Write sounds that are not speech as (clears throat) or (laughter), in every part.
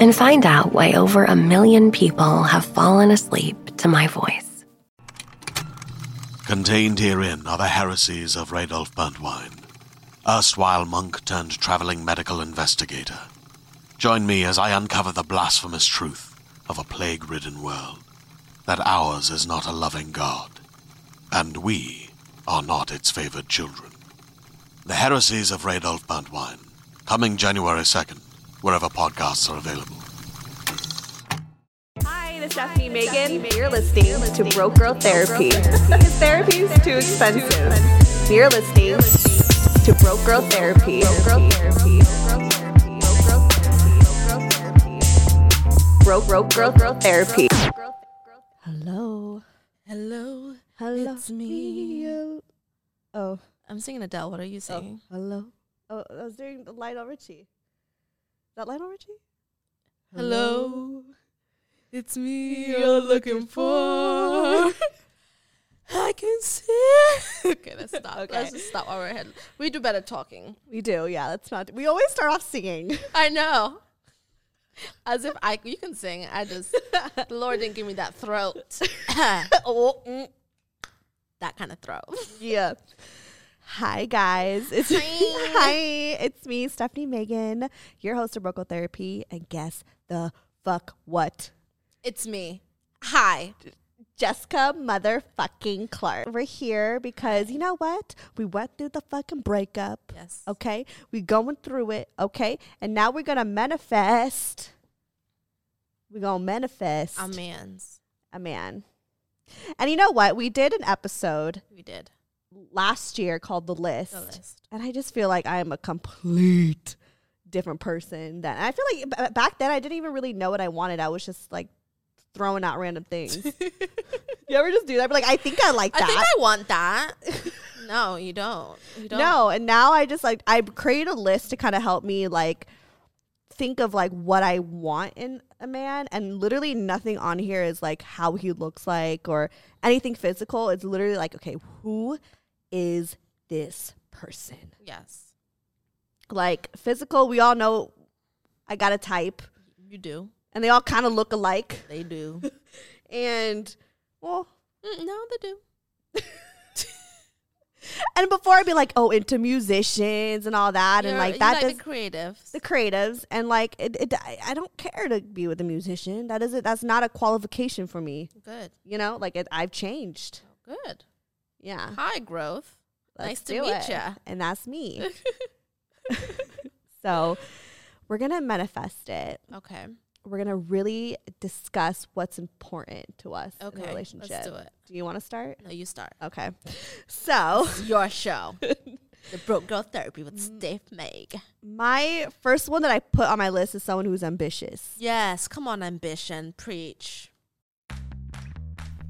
and find out why over a million people have fallen asleep to my voice. Contained herein are the heresies of Radolf Burntwine, erstwhile monk turned traveling medical investigator. Join me as I uncover the blasphemous truth of a plague ridden world that ours is not a loving God, and we are not its favored children. The Heresies of Radolf Burntwine, coming January 2nd, wherever podcasts are available. Hi, this is Stephanie Megan. You're listening to Broke Girl Therapy. Because therapy is too expensive. You're listening to Broke Girl Therapy. Broke Girl Therapy. Broke Girl Girl Therapy. Hello. Hello. Hello. It's me. Oh, I'm singing Adele. What are you singing? Oh, hello. Oh, I was doing the Lionel Richie. That Lionel Richie? Hello. It's me you're looking for. (laughs) I can see. okay, let's stop. Okay. Let's just stop while we're ahead. We do better talking. We do, yeah. That's not. We always start off singing. (laughs) I know. As if I you can sing. I just the Lord didn't give me that throat. (laughs) oh, mm, that kind of throat. yeah. Hi guys. It's (laughs) hi. It's me, Stephanie Megan, your host of Broke Girl Therapy, and guess the fuck what? It's me. Hi. Jessica motherfucking Clark. We're here because you know what? We went through the fucking breakup. Yes. Okay. We going through it. Okay. And now we're gonna manifest. We're gonna manifest A man's. a man. And you know what? We did an episode We did. Last year called The List. The list. And I just feel like I am a complete different person. That I feel like b- back then I didn't even really know what I wanted. I was just like throwing out random things. (laughs) you ever just do that? But like I think I like that. I think I want that. (laughs) no, you don't. You don't. No, and now I just like I create a list to kind of help me like think of like what I want in a man and literally nothing on here is like how he looks like or anything physical. It's literally like okay, who is this person? Yes. Like physical, we all know I got a type You do. and they all kind of look alike. They do. (laughs) And well, Mm, no, they do. (laughs) and before I'd be like, oh, into musicians and all that, and You're- like you that like does the creatives. the creatives and like it, it I- don't care to be with a musician. That is it. That's not a qualification for me. Good. You know, like it, I've changed. Good. Yeah, Hi, growth. Let's nice to meet you. And that's me. (laughs) so we're gonna manifest it. Okay. We're gonna really discuss what's important to us in Okay. a relationship. Let's do it. Do you want to start? No, you start. Okay. (laughs) So Your show. (laughs) the Broke Girl Therapy with Mm. Steph Meg. my first one that I put on my list is someone who's ambitious. Yes, come on, ambition. Preach.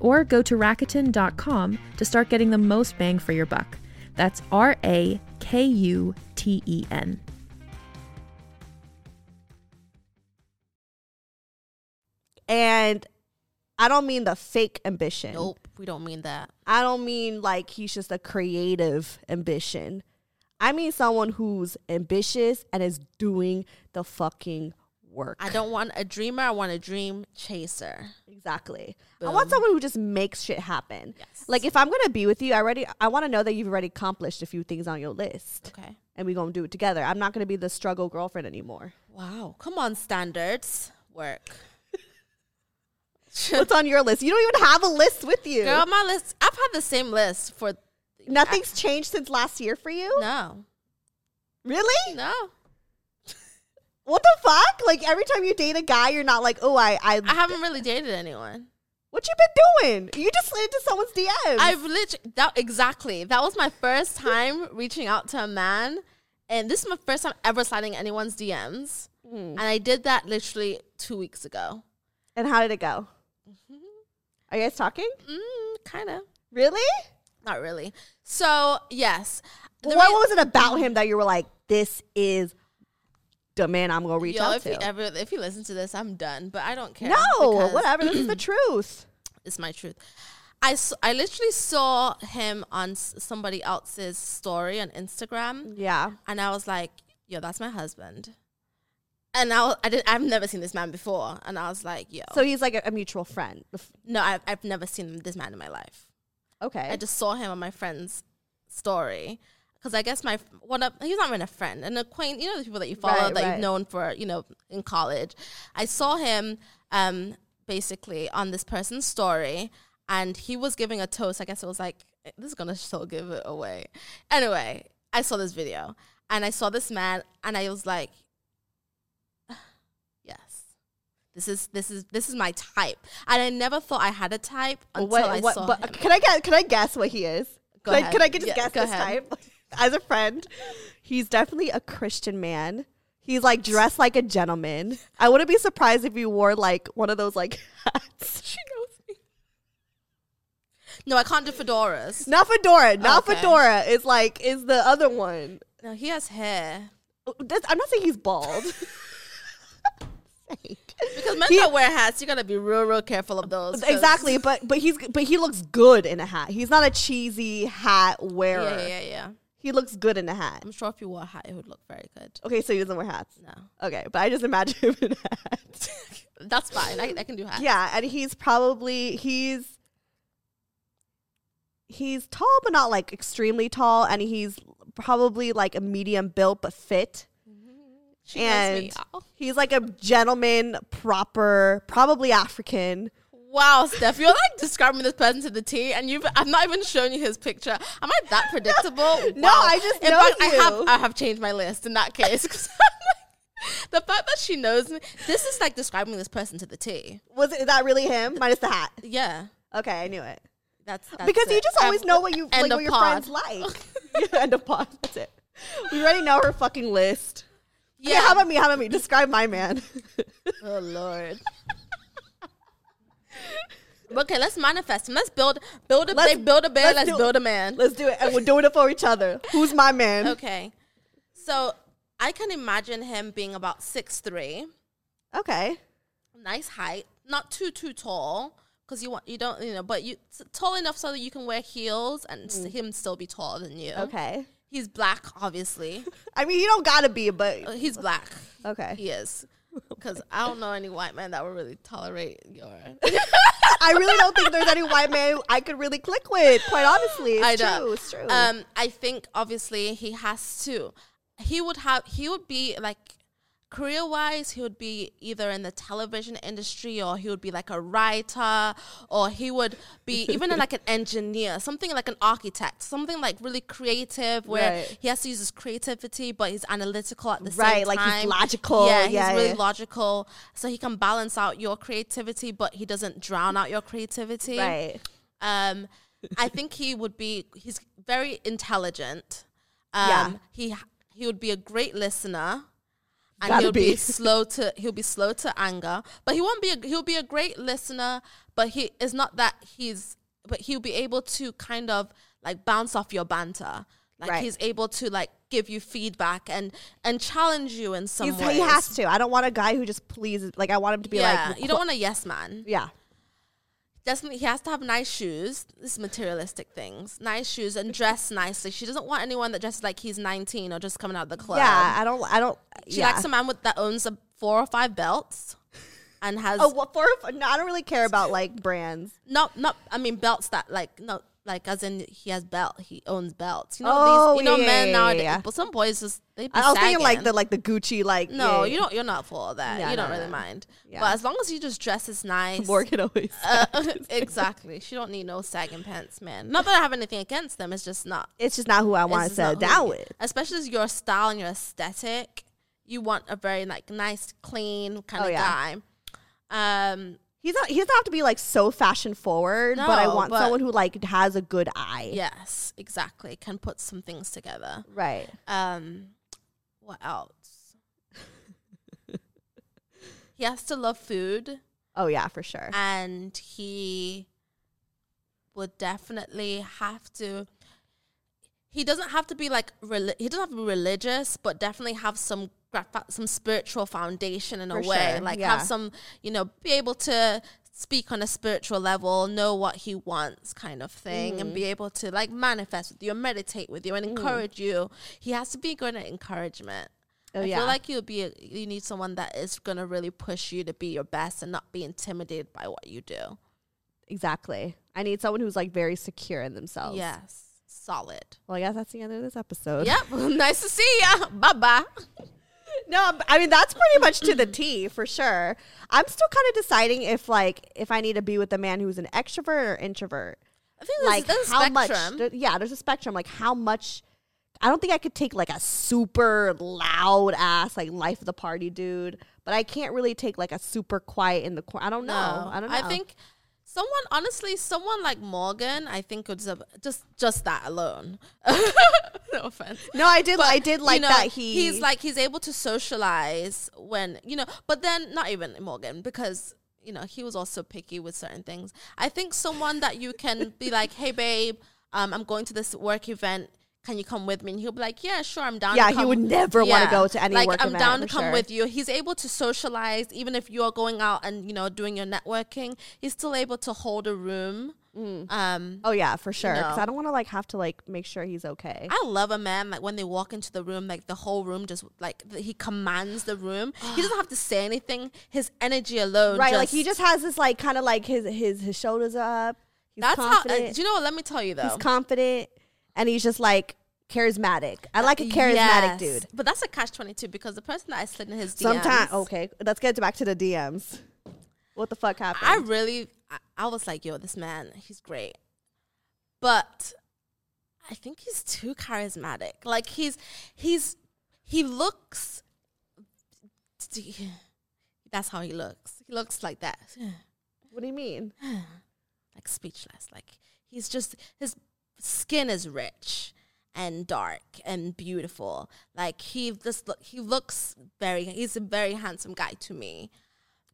Or go to Rakuten.com to start getting the most bang for your buck. That's R A K U T E N. And I don't mean the fake ambition. Nope, we don't mean that. I don't mean like he's just a creative ambition. I mean someone who's ambitious and is doing the fucking work. I don't want a dreamer. I want a dream chaser. Exactly. I want someone who just makes shit happen. Yes. Like if I'm gonna be with you, I already I want to know that you've already accomplished a few things on your list, Okay. and we gonna do it together. I'm not gonna be the struggle girlfriend anymore. Wow. Come on, standards. Work. (laughs) What's on your list? You don't even have a list with you. Girl, my list. I've had the same list for Nothing's changed since last year for you. no, Really? no. What the fuck? Like every time you date a guy, you're not like, oh, I, I, I haven't really dated anyone. what you been doing? You just slid into someone's DMs. I've literally that exactly. That was my first time reaching out to a man, and this is my first time ever sliding anyone's DMs. Hmm. And I did that literally two weeks ago. and how did it go? Are you guys talking? Mm, kind of, Really? not really. So yes, what, rea- what was it about him that you were like, this is the man I'm gonna reach Yo, out if to? you ever if you listen to this, I'm done. But I don't care. no, whatever. This is the (clears throat) truth. It's my truth. I, s- I literally saw him on s- somebody else's story on Instagram, Yeah. and I was like, "Yo, that's my husband." And I, I did. I've never seen this man before, and I was like, "Yo." So he's like a, a mutual friend. No, I've, I've never seen this man in my life. Okay. I just saw him on my friend's story because I guess my one of he's not even a friend, an acquaintance. You know the people that you follow Right, that right. you've known for you know in college. I saw him um basically on this person's story, and he was giving a toast. I guess it was like this is gonna so give it away. Anyway, I saw this video and I saw this man, and I was like, (sighs) yes. This is this is this is my type, and I never thought I had a type until what, I what, saw but him. can I get? Can I guess what he is? Go can, I, ahead. can I just Yeah, guess this ahead. type? (laughs) As a friend, he's definitely a Christian man. He's like dressed like a gentleman. I wouldn't be surprised if he wore like one of those like (laughs) hats. She knows me. No, I can't do fedoras. Not fedora. Not Okay. fedora. Is like is the other one. No, he has hair. Oh, this- I'm not saying he's bald. (laughs) Because men He- that wear hats, you gotta be real, real careful of those. Exactly, (laughs) but but he's but he looks good in a hat. He's not a cheesy hat wearer. Yeah, yeah, yeah. He looks good in a hat. I'm sure if you wore a hat, it would look very good. Okay, so he doesn't wear hats. No, Okay, but I just imagine him in a hat. (laughs) that's fine. I, I can do hats. yeah, and he's probably he's he's tall but not like extremely tall, and he's probably like a medium built but fit. she and he's like a gentleman, proper, probably African. Wow, Steph, you're like describing this person to the T, and you've I've not even shown you his picture. Am I that predictable? (laughs) No, Wow. I just In know fact, I have I have changed my list in that case. (laughs) 'cause I'm like, the fact that she knows me, this is like describing this person to the T. Was it is that really him? Minus the hat. Yeah, Okay, I knew it. that's, that's because you just always know what you like what your pod. friends like. (laughs) End of pod. That's it. We already know her fucking list. Yeah. Yeah. how about me? How about me? Describe my man. Oh Lord. (laughs) okay, let's manifest him. Let's build build a Let's- they build a bear. let's Let's, build a man. Let's do it, and we're doing it for each other. Who's my man? Okay, so I can imagine him being about six three, Okay. nice height, not too too tall because you want you don't you know, but you tall enough so that you can wear heels and s him still be taller than you. Mm. Okay. he's black, obviously. (laughs) I mean, you don't gotta be, but he's black. okay. He is. Because I don't know any white man that would really tolerate your (laughs) I really don't think there's any white man I could really click with. Quite honestly, it's I true. know. It's true. Um, I think obviously he has to. He would have. He would be like career wise. He would be either in the television industry or he would be like a writer or he would be (laughs) even like an engineer, something like an architect, something like really creative where Right. he has to use his creativity, but he's analytical at the Right, same time. like he's logical. Yeah, Yeah, he's really yeah. logical, so he can balance out your creativity, but he doesn't drown out your creativity. right. Um, I think he would be. He's very intelligent. Um, Yeah. He he would be a great listener, and Gotta he'll be. be. (laughs) slow to. He'll be slow to anger, but he won't be. A, he'll be a great listener, but he is not that. He's. But he'll be able to kind of like bounce off your banter. Like Right. he's able to like give you feedback and and challenge you in some ways. he has to. I don't want a guy who just pleases. Like I want him to be yeah, like. you don't want a yes man. Yeah. Definitely he has to have nice shoes. This is materialistic things. Nice shoes and dress nicely. She doesn't want anyone that dresses like he's 19 or just coming out of the club. Yeah, I don't. I don't. She yeah. likes a man with that owns a four or five belts and has Oh, what for? No, I don't really care about like brands. not not I mean belts that like no like as in he has belt he owns belts. You know Oh, these you know yeah, men yeah, nowadays. yeah. But some boys just they be I was thinking like the like the Gucci like. no, you don't. You're not for all that. You no, don't no, really no. mind. Yeah. But as long as you just dress as nice, Morgan always. uh, (laughs) exactly. She don't need no sagging pants, man. Not that I have anything against them. It's just not. it's just not who I want to settle down with. Especially as your style and your aesthetic. You want a very like nice, clean kind Oh, of guy. Um, He's not. He doesn't have to be like so fashion forward, but I want but- someone who like has a good eye. yes, exactly. Can put some things together. Right. Um, what else? (laughs) he has to love food. Oh yeah, for sure. and he would definitely have to he doesn't have to be like reli- he doesn't have to be religious but definitely have some some spiritual foundation in a way sure, like yeah. have some you know be able to speak on a spiritual level know what he wants kind of thing Mm-hmm. and be able to like manifest with you and meditate with you and encourage you he has to be good at encouragement Oh I yeah. feel like you'll be a, you need someone that is gonna really push you to be your best and not be intimidated by what you do. exactly. I need someone who's like very secure in themselves. Yes, solid. Well, I guess that's the end of this episode. Yep. (laughs) nice to see ya. Bye bye. No, I mean that's pretty much to the T for sure. I'm still kind of deciding if like if I need to be with a man who's an extrovert or introvert. I think like there's a how spectrum. much? there- yeah, there's a spectrum. Like how much? I don't think I could take like a super loud ass like life of the party dude, but I can't really take like a super quiet in the corner. I don't know. no, I don't know. I think someone honestly, someone like Morgan, I think would deserve just just that alone. (laughs) no offense. no, I did. But, I did like you know, that. He he's like he's able to socialize when you know, but then not even Morgan because you know he was also picky with certain things. I think someone that you can be like, hey babe, um, I'm going to this work event. Can you come with me? And he'll be like, yeah, sure, I'm down. Yeah, to he would never wanna go to any like, work I'm event, down to come sure. with you. He's able to socialize, even if you're going out and you know doing your networking. He's still able to hold a room. Um, Oh yeah, for sure. Because know. I don't want to like have to like make sure he's okay. I love a man like when they walk into the room, like the whole room just like th- he commands the room. (gasps) he doesn't have to say anything. His energy alone, right, like he just has this like kind of like his his his shoulders up. He's That's how. Uh, do you know what? Let me tell you though. he's confident, and he's just like charismatic. I like a uh, charismatic Yes. dude. But that's a catch twenty two because the person that I slid in his DMs, Sometimes okay, let's get back to the DMs. What the fuck happened? I really, I, I was like, yo, this man, he's great, but I think he's too charismatic. Like he's he's he looks. That's how he looks. He looks like that. what do you mean? (sighs) like speechless. Like he's just his skin is rich and dark and beautiful. Like he just look, he looks very. He's a very handsome guy to me.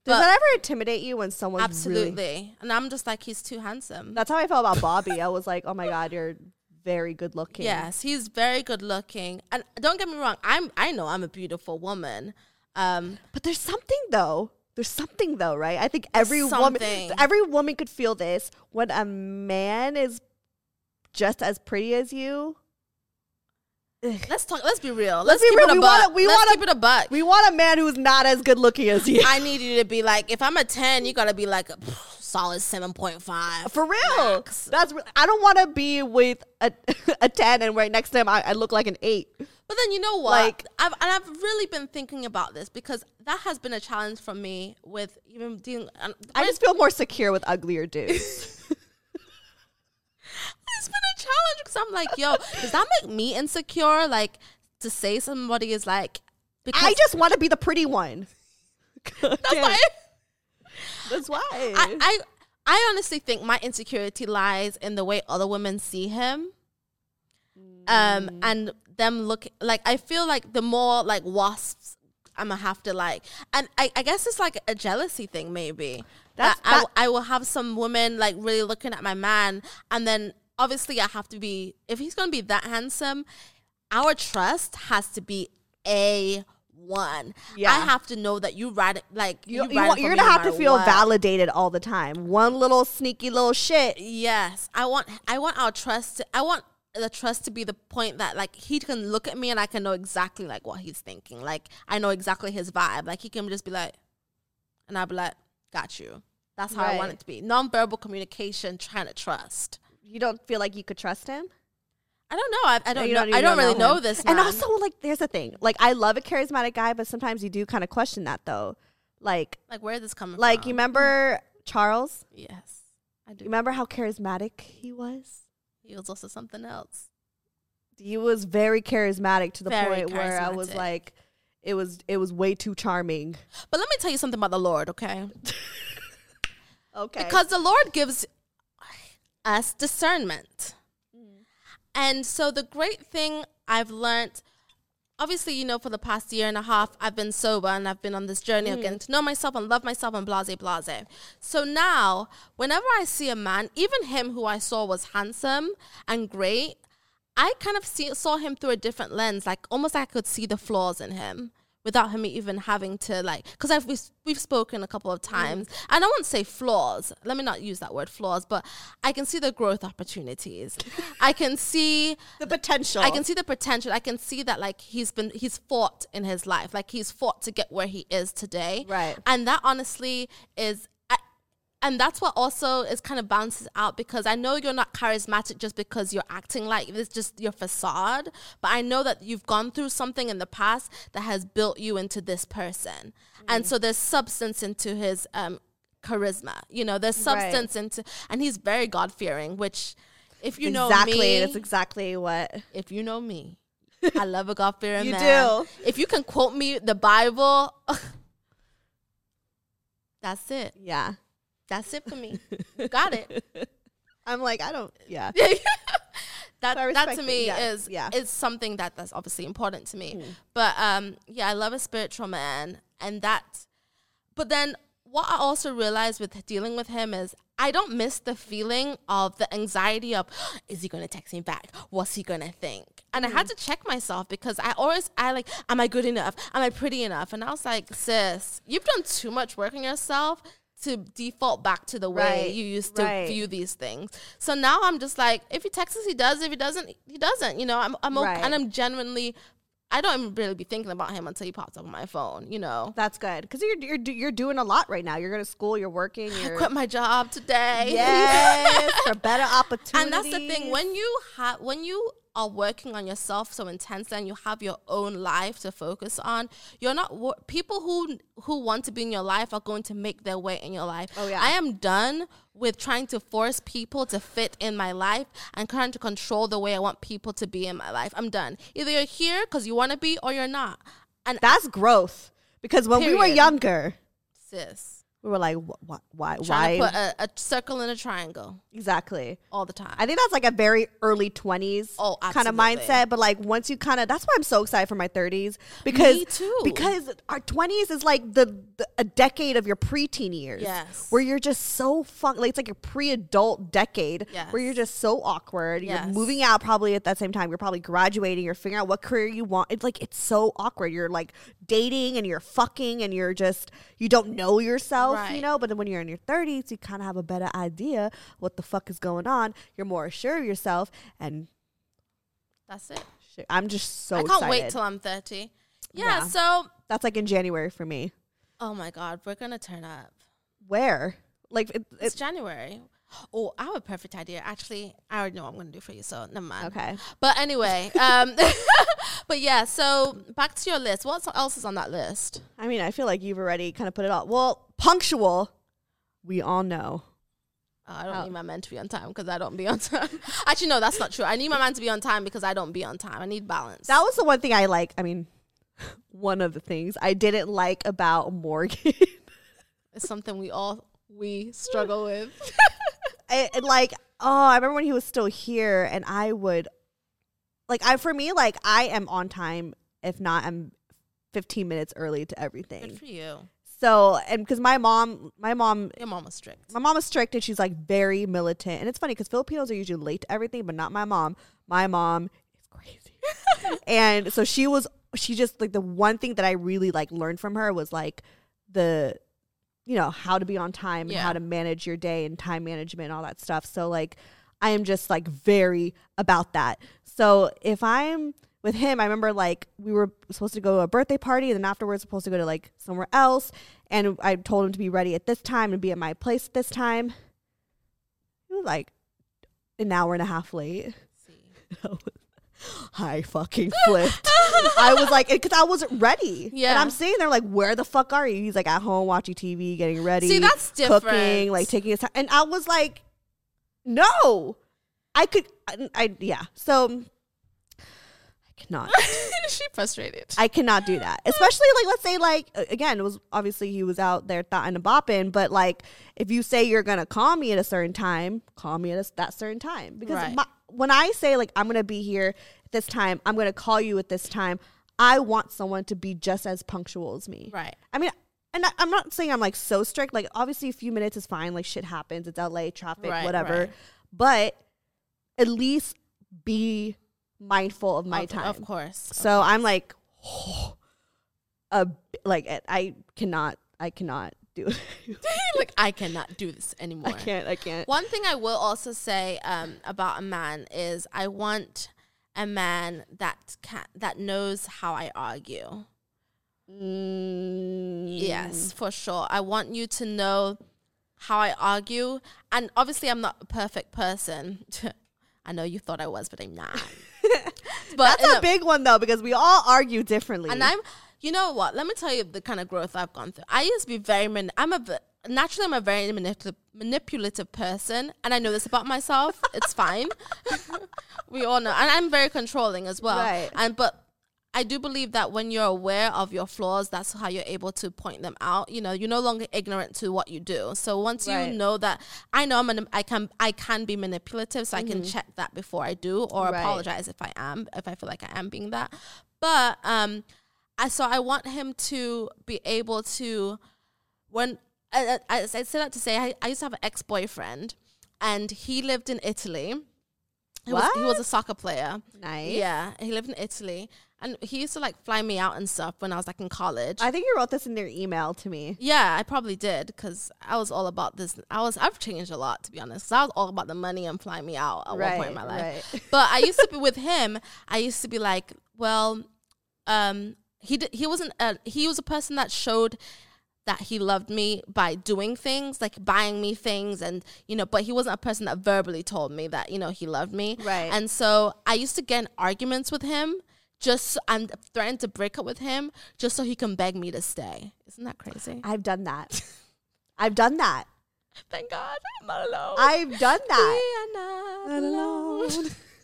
Does But- that ever intimidate you when someone Absolutely, Really, and I'm just like he's too handsome. that's how I felt about Bobby. I was like, oh my god, you're very good looking. Yes, he's very good looking, and don't get me wrong. I'm I know I'm a beautiful woman. Um, But there's something though. There's something though, right? I think every woman every woman could feel this when a man is just as pretty as you. let's talk. Let's be real. Let's Let's, be keep real. it a We buck. wanna- we wanna- keep it a buck. We want a man who's not as good looking as you. I need you to be like, if I'm a ten, you gotta be like a pff, solid seven point five. For real. Max. That's I don't want to be with a (laughs) a 10 and right next to him I, I look like an 8. But then you know what? Like- I've and I've really been thinking about this because that has been a challenge for me with even dealing. Um, I just feel more secure with uglier dudes. (laughs) it's been a challenge because I'm like, yo, does that make me insecure? Like to say somebody is like, because I just want to be the pretty one. (laughs) that's why. That's why. I, I I honestly think my insecurity lies in the way other women see him. Um and them look like I feel like the more like wasps I'm gonna have to like and I, I guess it's like a jealousy thing maybe. That's- that that- I will have some women like really looking at my man and then obviously I have to be if he's gonna be that handsome, our trust has to be a one. Yeah. I have to know that you ride it like You, you, you ride it want, for you're gonna no have to feel what. validated all the time. One little sneaky little shit. Yes, I want I want our trust. To, I want the trust to be the point that like he can look at me and I can know exactly like what he's thinking. Like I know exactly his vibe. Like he can just be like, and I'll be like, got you. That's how I want it to be. Nonverbal communication, trying to trust. You don't feel like you could trust him. I don't know. I, I don't you know. don't I don't really know this. And also, like, there's a thing. Like, I love a charismatic guy, but sometimes you do kind of question that, though. Like, like where is this coming from? like from? you remember Charles? Yes, I do. You remember how charismatic he was? He was also something else. He was very charismatic to the Very point where I was like, it was it was way too charming. But let me tell you something about the Lord, okay? (laughs) Okay, Because the Lord gives us discernment. Mm. And so the great thing I've learned, obviously, you know, for the past year and a half, I've been sober and I've been on this journey of getting mm. to know myself and love myself and blase, blase. So now, whenever I see a man, even him who I saw was handsome and great, I kind of see, saw him through a different lens, like almost like I could see the flaws in him without him even having to like because I've we've, we've spoken a couple of times and I won't say flaws let me not use that word flaws but I can see the growth opportunities (laughs) I can see the potential. I can see the potential I can see that like he's been he's fought in his life like he's fought to get where he is today Right. and that honestly is and that's what also is kind of balances out because I know you're not charismatic just because you're acting like it's just your facade, but I know that you've gone through something in the past that has built you into this person, and so there's substance into his um, charisma. You know, there's Right. substance into, and he's very God fearing, which. If you know exactly. me, That's exactly what. if you know me, (laughs) I love a God fearing man. You do. If you can quote me the Bible, (laughs) that's it. Yeah, That's it for me. (laughs) Got it. I'm like I don't. Yeah, (laughs) That I that to me Yeah, is yeah. is something that that's obviously important to me. But um yeah, I love a spiritual man and that but then what I also realized with dealing with him is I don't miss the feeling of the anxiety of (gasps) is he gonna text me back? What's he gonna think? And I Hmm. had to check myself because I always I like, am I good enough? Am I pretty enough? And I was like, sis, you've done too much work on yourself to default back to the way Right, you used to right. view these things. So now I'm just like, if he texts us, he does. If he doesn't, he doesn't. You know, I'm I'm okay, Right. and I'm genuinely. I don't really be thinking about him until he pops up on my phone. You know, that's good because you're you're you're doing a lot right now. You're going to school. You're working. I You're quit my job today. yes for better opportunities. (laughs) and that's the thing when you have when you are working on yourself so intensely and you have your own life to focus on. You're not people who who want to be in your life are going to make their way in your life. Oh, yeah. i am done with trying to force people to fit in my life and trying to control the way i want people to be in my life. I'm done. Either you're here because you want to be or you're not. And that's growth. Because when we were younger, sis we were like, wh- wh- why? trying Why? to put a, a circle in a triangle exactly. all the time I think that's like a very early 20s Oh, kind of mindset. But like once you kind of, that's why I'm so excited for my 30s because Me too. because our 20s is like the, the a decade of your preteen years. Yes. Where you're just so fun. Like it's like your pre-adult decade yes. where you're just so awkward. Yes. You're moving out probably at that same time. You're probably graduating. You're figuring out what career you want. It's like it's so awkward. You're like dating and you're fucking and you're just you don't know yourself, you Right. know. But then when you're in your 30s, you kind of have a better idea what the fuck is going on. You're more assured of yourself, and that's it shit, I'm just so i can't excited. wait till i'm 30 yeah, Yeah. so That's like in January for me. Oh my God, we're gonna turn up. Where? Like it, It's it, January. Oh, I have a perfect idea. Actually, I already know what I'm gonna do for you, so never mind. okay. But anyway, um, (laughs) but yeah. So back to your list. What else is on that list? I mean, I feel like you've already kind of put it all. Well, punctual. We all know. Oh, I don't Oh. need my man to be on time because I don't be on (laughs) time. Actually, no, that's not true. I need my man to be on time because I don't be on time. I need balance. That was the one thing I like. I mean, (laughs) one of the things I didn't like about Morgan. it's something we all we struggle with. I, and like, oh, I remember when he was still here, and I would, like, I for me, like, I am on time. If not, I'm 15 minutes early to everything. Good for you. So, and because my mom, my mom, Your mom was strict. my mom was strict, and she's like very militant. And it's funny because Filipinos are usually late to everything, but not my mom. My mom is crazy, (laughs) and so she was. she just like the one thing that I really like learned from her was like the you know how to be on time and how to manage your day and time management and all that stuff. So like I am just like very about that. So if I'm with him, I remember like we were supposed to go to a birthday party and then afterwards supposed to go to like somewhere else and I told him to be ready at this time and be at my place at this time. He was like an hour and a half late. (laughs) I fucking flipped. I was like, eh, because I wasn't ready. Yeah. And I'm sitting there like, where the fuck are you? He's like at home watching TV, getting ready. See, that's Cooking, different. like taking his time. And I was like, no. I could, I, I yeah. So I cannot. (laughs) she frustrated. I cannot do that. Especially like let's say like again, it was obviously he was out there thought and bopping, but like if you say you're gonna call me at a certain time, call me at a that certain time. Because Right. my, when I say like I'm gonna be here this time, I'm gonna call you at this time. I want someone to be just as punctual as me. right. I mean, and I, I'm not saying I'm like so strict. Like obviously, a few minutes is fine. Like shit happens. It's LA traffic, Right, whatever. right. But at least be mindful of my of, time. Of course. So I'm like, (sighs) a like I cannot, I cannot do it. (laughs) like I cannot do this anymore. I can't, I can't. One thing I will also say um, about a man is I want a man that can that knows how I argue. Mm, Yes, for sure. I want you to know how I argue, and obviously I'm not a perfect person. (laughs) I know you thought I was, but I'm not. (laughs) but that's in a big one though because we all argue differently. and I'm, you know what? Let me tell you the kind of growth I've gone through. I used to be very, man- I'm a, naturally, I'm a very manipulative, manipulative person. And I know this about myself. (laughs) it's fine. (laughs) we all know. And I'm very controlling as well. Right. And, but I do believe that when you're aware of your flaws, that's how you're able to point them out. You know, you're no longer ignorant to what you do. So once Right. you know that, I know I'm an, I can I can be manipulative, so I can check that before I do, or Mm-hmm. Right. apologize if I am, if I feel like I am being that. But um, I so I want him to be able to when I, I, I say that to say I, I used to have an ex boyfriend, and he lived in Italy. He was, he was a soccer player. nice. Yeah, he lived in Italy, and he used to like fly me out and stuff when I was like in college. I think you wrote this in your email to me. yeah, I probably did because I was all about this. I was I've changed a lot to be honest. I was all about the money and flying me out at one point in my life. right. (laughs) But I used to be with him. I used to be like, well, um, he did, he wasn't a, he was a person that showed that he loved me by doing things like buying me things and you know but he wasn't a person that verbally told me that you know he loved me Right. and so i used to get in arguments with him just and threatened to break up with him just so he can beg me to stay isn't that crazy I've done that. (laughs) I've done that. thank god i'm not alone I've done that. We are not alone. Am (laughs)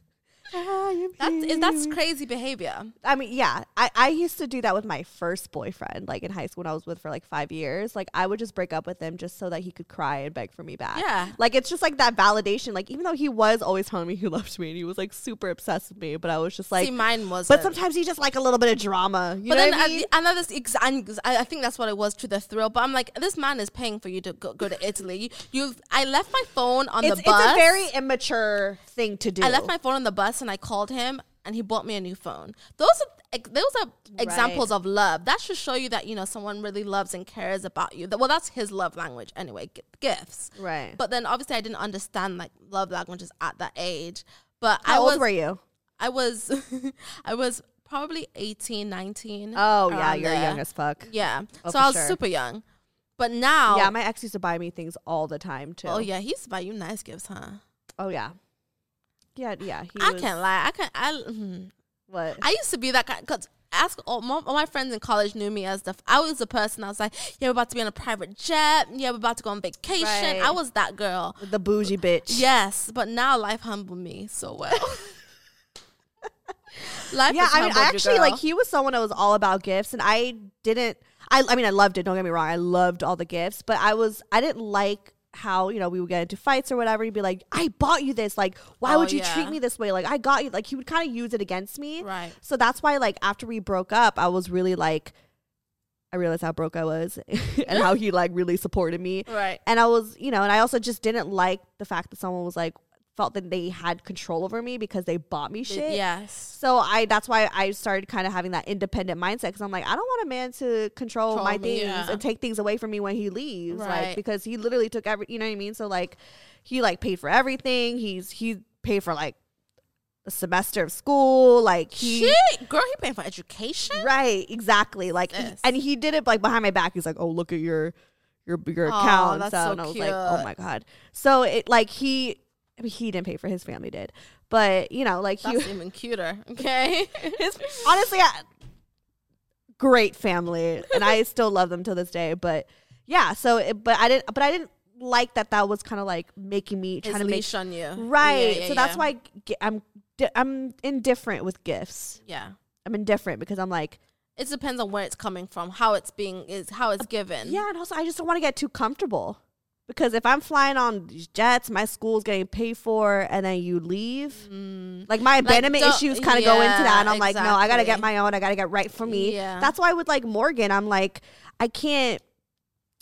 that's is that's crazy behavior I mean, yeah, I, I used to do that with my first boyfriend, like in high school when I was with for like five years. Like I would just break up with him just so that he could cry and beg for me back. Yeah. Like it's just like that validation. Like even though he was always telling me he (laughs) loved me and he was like super obsessed with me, but I was just like, see mine was but sometimes he just like a little bit of drama. You But know then I mean? the, another ex- I I think that's what it was to the thrill. But I'm like, this man is paying for you to go, go to Italy. You, I left my phone on it's, the bus. it's a very immature thing to do. I left my phone on the bus and I called him and he bought me a new phone. Those are those are examples of love. That should show you that you know someone really loves and cares about you. Well, that's his love language anyway. gi- Gifts. right. But then obviously I didn't understand like love languages at that age. But How I old was were you? I was (laughs) I was probably 18, 19. Oh yeah, you're there. young as fuck. Yeah. Oh, so I was sure. super young. But now, Yeah, my ex used to buy me things all the time too. oh yeah, he used to buy you nice gifts, huh? Oh yeah. Yeah, yeah. He I was, can't lie. I can't. I mhm. What? I used to be that guy because ask all my, all my friends in college knew me as the I was the person I was like, yeah, we're about to be on a private jet. Yeah, we're about to go on vacation. Right. I was that girl. the bougie bitch. Yes, but now life humbled me so well. (laughs) life yeah. I mean, I actually like he was someone that was all about gifts, and I didn't. I, I mean, I loved it. Don't get me wrong. I loved all the gifts, but I was I didn't like how you know we would get into fights or whatever. He'd be like, "I bought you this. Like, why Oh, would you yeah. treat me this way? Like, I got you." Like, he would kind of use it against me. Right. So that's why, like, after we broke up, I was really like, I realized how broke I was (laughs) and how he like really supported me. Right. And I was, you know, and I also just didn't like the fact that someone was like, felt that they had control over me because they bought me shit. Yes. So I that's why I started kind of having that independent mindset because I'm like I don't want a man to control, Control my me, things yeah. and take things away from me when he leaves, like Right. because he literally took every you know what I mean. So like he like paid for everything. He's he paid for like a semester of school. Like he Shit, girl, he paying for education. right exactly like he- and he did it like behind my back. He's like, oh look at your your your account. that's so so and I was like, oh my god. So it like he. I mean, he didn't pay for his family did, but you know, like he, That's even cuter. (laughs) Okay. his honestly I, great family and i still love them to this day but yeah so it, but i didn't but i didn't like that that was kind of like making me His trying to make on you. right Yeah, yeah, so that's yeah. why gi- i'm i'm indifferent with gifts Yeah. i'm indifferent because i'm like It depends on where it's coming from, how it's being is how it's given. yeah and also i just don't want to get too comfortable because if i'm flying on jets my school's getting paid for and then you leave mm. like my abandonment don't- issues kind of go into that and i'm like no i gotta get my own i gotta get right for me Yeah. that's why with like morgan i'm like i can't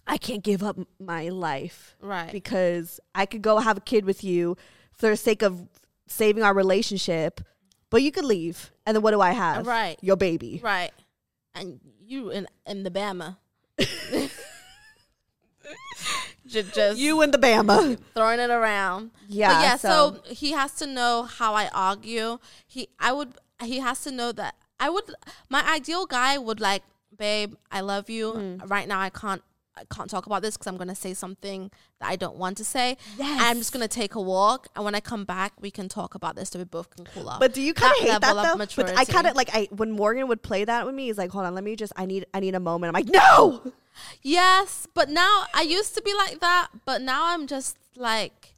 i can't give up my life Right. because i could go have a kid with you for the sake of saving our relationship but you could leave and then what do i have Right. your baby Right. And you in in the Bama. (laughs) (laughs) just, you and the bama throwing it around. Yeah, But yeah, so- so, he has to know how I argue. He I would he has to know that I would my ideal guy would like, babe, I love you. Hmm. Right now I can't I can't talk about this because I'm gonna say something that I don't want to say. Yes. I'm just gonna take a walk and when I come back we can talk about this so we both can cool off. But do you kind of hate that though? But I kind of like I when Morgan would play that with me, he's like, "Hold on, let me just I need I need a moment." I'm like, "No!" Yes, but now I used to be like that, but now I'm just like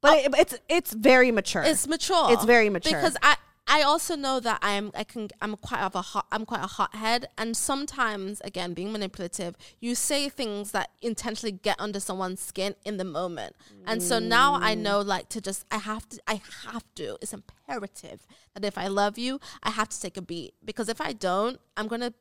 But it, it's it's very mature. it's mature. It's very mature. because I I also know that I am I can I'm quite of a hot I'm quite a hothead and sometimes again being manipulative you say things that intentionally get under someone's skin in the moment and so now I mm. know like to just I have to I have to it's imperative that if I love you I have to take a beat because if I don't I'm gonna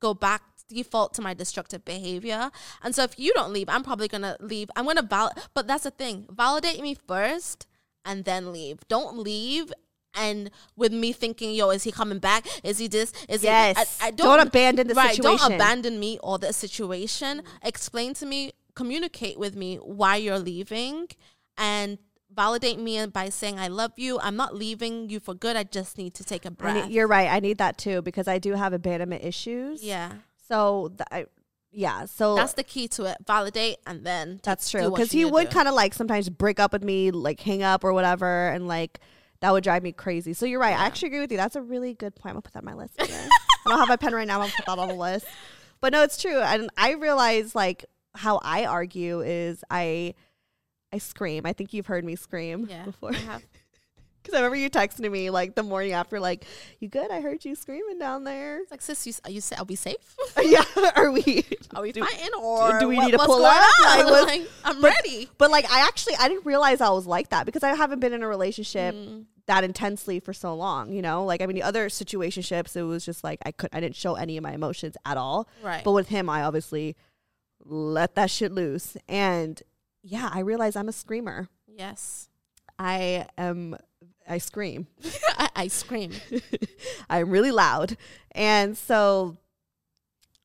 go back default to my destructive behavior. And so if you don't leave i'm probably gonna leave. I'm gonna val but that's the thing. Validate me first and then leave. Don't leave and with me thinking yo is he coming back? Is he this? Is Yes. he I, I Don't abandon the right, don't abandon me or the situation. Explain to me communicate with me why you're leaving and validate me by saying i love you. I'm not leaving you for good. I just need to take a breath. need- you're right. I need that too because I do have abandonment issues. yeah So th- I, yeah. So That's the key to it. Validate and then That's true. Because he would kind of like sometimes break up with me, like hang up or whatever, and like that would drive me crazy. So you're right. I actually agree with you. That's a really good point. I'm gonna put that on my list. I don't have my pen right now. I'm gonna put that on the list. But no, it's true. And I realize like how I argue is I I scream. I think you've heard me scream Yeah, before. I have. Because I remember you texting me like the morning after, like, "You good? I heard you screaming down there." It's like, sis, you, you say, are we safe? (laughs) yeah, are we? (laughs) Are we do- fighting or do we what- need to pull up? Like, Like, I'm but- ready. But like I actually I didn't realize I was like that because I haven't been in a relationship Mm. that intensely for so long, you know? Like I mean the other situationships it was just like I could I didn't show any of my emotions at all. Right. But with him I obviously let that shit loose. And yeah, I realized I'm a screamer. yes. I am I scream. (laughs) I, I scream. (laughs) I'm really loud. And so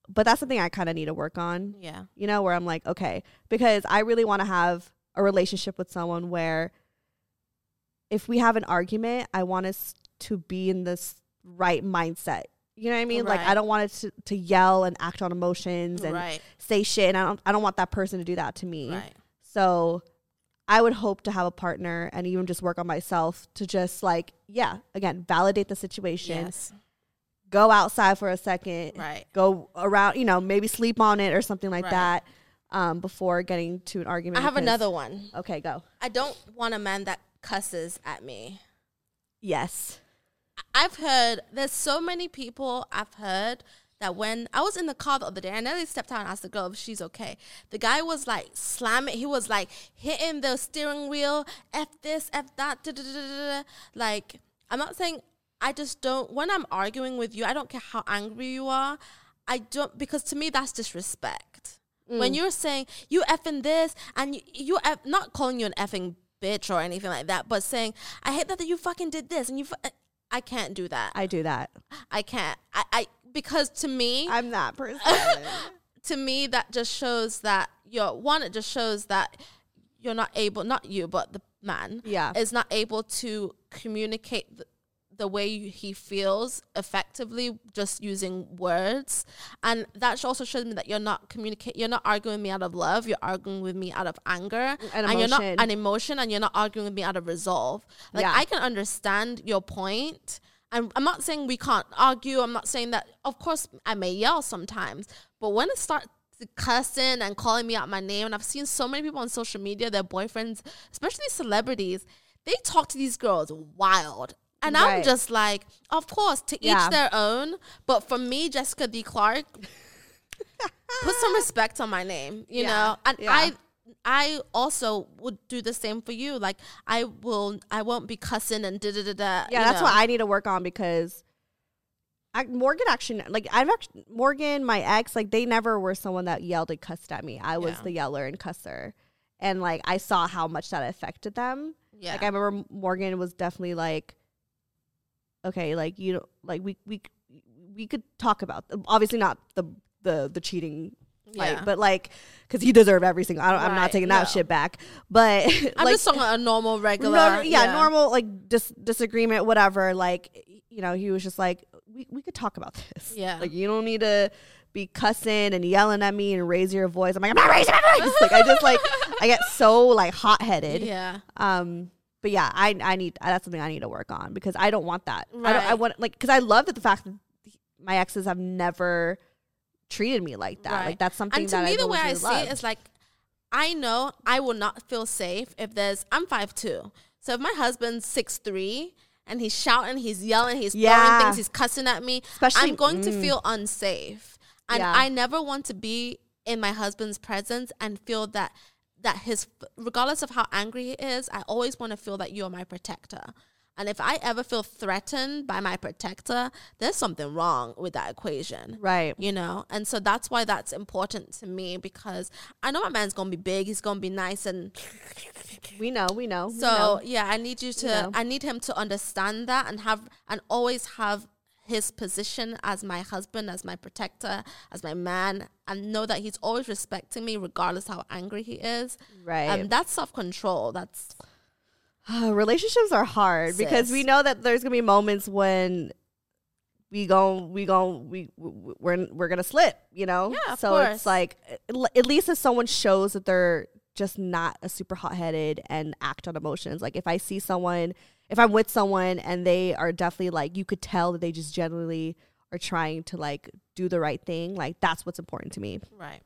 but that's something I kind of need to work on. Yeah. you know, where I'm like, okay, because I really want to have a relationship with someone where if we have an argument, I want us to be in this right mindset. You know what I mean? Like I don't want it to, to yell and act on emotions and Right. say shit and I don't I don't want that person to do that to me. Right. So I would hope to have a partner and even just work on myself to just like, yeah, again, validate the situation. Yes. Go outside for a second Right. go around, you know, maybe sleep on it or something like Right. that um, before getting to an argument. I have because- another one. Okay, go. I don't want a man that cusses at me. Yes. I've heard there's so many people I've heard that when I was in the car the other day, I nearly stepped out and asked the girl if she's okay. The guy was like slamming, he was like hitting the steering wheel, F this, F that, da, da, da, like I'm not saying I just don't when I'm arguing with you, I don't care how angry you are. I don't because to me that's disrespect. Mm. When you're saying you effing this and you, you eff, not calling you an effing bitch or anything like that, but saying, I hate that that you fucking did this and you, fu-. Eh, I can't do that. I do that. I can't. I, I because to me, I'm that (laughs) person. to me, that just shows that you're one. It just shows that you're not able, not you, but the man, Yeah. is not able to communicate the, the way he feels effectively just using words, and that also shows me that you're not communicate. You're not arguing me out of love. You're arguing with me out of anger, And you're not emotion. an emotion, and you're not arguing with me out of resolve. Like Yeah. I can understand your point. I'm, I'm not saying we can't argue. I'm not saying that. Of course, I may yell sometimes, but when it starts cussing and calling me out my name, and I've seen so many people on social media, their boyfriends, especially celebrities, they talk to these girls wild. And I'm just like, of course, to Yeah. each their own. But for me, Jessica D. Clark, put some (laughs) respect on my name, you Yeah. know. And Yeah. I I also would do the same for you. Like I will I won't be cussing and da da da da. Yeah, that's what I need to work on because I, Morgan actually like I've actually Morgan, my ex, like they never were someone that yelled and cussed at me. I was Yeah. the yeller and cusser, and like I saw how much that affected them. Yeah. Like I remember Morgan was definitely like, okay, like you know, like we we we could talk about obviously not the the the cheating. Yeah. but like, because he deserved every single. I don't, I'm not taking that no. shit back. But (laughs) I'm like, just talking a normal regular. no, yeah, normal like dis- disagreement, whatever. Like, you know, he was just like, we we could talk about this. Yeah. like you don't need to be cussing and yelling at me and raise your voice. I'm like, I'm not raising my voice. (laughs) like, I just like, I get so like hot headed. Yeah. Um, but yeah, I I need that's something I need to work on because I don't want that. I don't. I want like because I love that the fact that my exes have never treated me like that. Right. Like that's something And to that me, I've the way I see really it loved. is like, I know I will not feel safe if there's. I'm five two, so if my husband's six three and he's shouting, he's yelling, he's Yeah. throwing things, he's cussing at me, Especially- I'm going to mm. feel unsafe, and Yeah. I never want to be in my husband's presence and feel that that his regardless of how angry he is, I always want to feel that you're my protector. And if I ever feel threatened by my protector, there's something wrong with that equation right. you know and so that's why that's important to me because i know my man's gonna be big he's gonna be nice and We know. We know. we so know. yeah i need you to know. i need him to understand that and have and always have his position as my husband as my protector as my man and know that he's always respecting me regardless how angry he is right. um, that's self-control that's (sighs) relationships are hard because we know that there's gonna be moments when we go we go we we- we're we're gonna slip you know Yeah, of so course. it's like at least if someone shows that they're just not a super hot-headed and act on emotions like if i see someone if i'm with someone and they are definitely like you could tell that they just genuinely are trying to like do the right thing like that's what's important to me right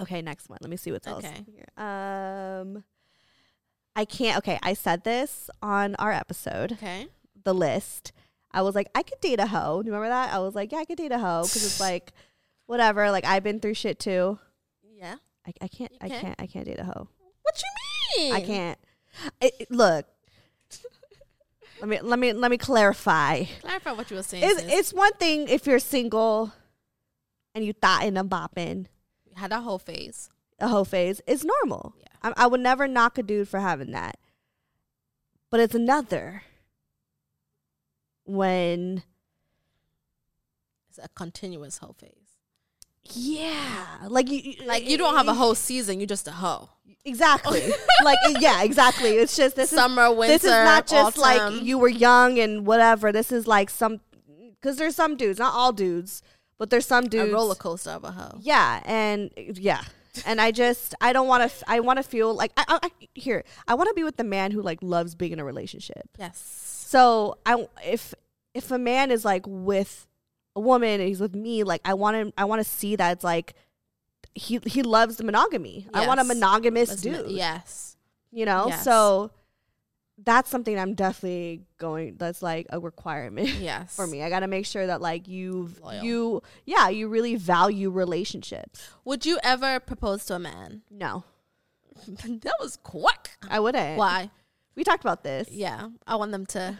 Okay, next one. Let me see what's else. Okay. Here. Um, I can't. Okay, I said this on our episode, okay the list. I was like, I could date a hoe. Do you remember that? I was like, yeah, I could date a hoe because it's (laughs) like, whatever. Like I've been through shit too. yeah I, I can't. I can? can't. I can't date a hoe. what you mean I can't. It, it- look. (laughs) let me let me let me clarify. clarify what you were saying It's it's one thing if you're single, and you thought in a bopping. We had a whole phase a whole phase is normal. Yeah. I, I would never knock a dude for having that. But it's another when, it's a continuous whole phase yeah, like you, Like you don't have a whole season, you're just a hoe. exactly, (laughs) like yeah, exactly. It's just this Summer, is winter, this is not just like you were young and whatever. This is like some because there's some dudes, not all dudes, but there's some dudes. a roller coaster of a hoe. Yeah, and yeah, and I just I don't want to. I want to feel like I, I, I here. I want to be with the man who like loves being in a relationship. Yes. So I if if a man is like with a woman and he's with me, like I want to I want to see that it's like he he loves the monogamy. I want a monogamous dude. Yes. You know? Yes. So that's something I'm definitely going that's like a requirement (laughs) Yes. for me. I got to make sure that like you you yeah, you really value relationships. Would you ever propose to a man? No. (laughs) that was quick. I wouldn't. Why? We talked about this. Yeah. I want them to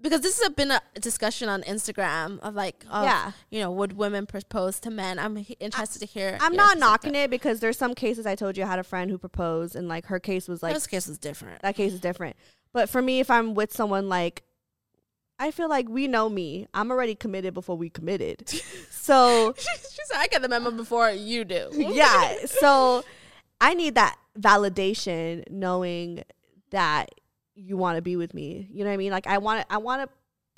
because this has been a discussion on Instagram of like, of, Yeah. you know, would women propose to men? I'm interested to hear. I'm not knocking it because there's some cases I told you I had a friend who proposed and like her case was like this case is different. that case is different. But for me, if I'm with someone like, I feel like we know me. I'm already committed before we committed. (laughs) so (laughs) she said, "I get the memo before you do." (laughs) yeah, so I need that validation, knowing that you want to be with me. You know what I mean? Like I want, I want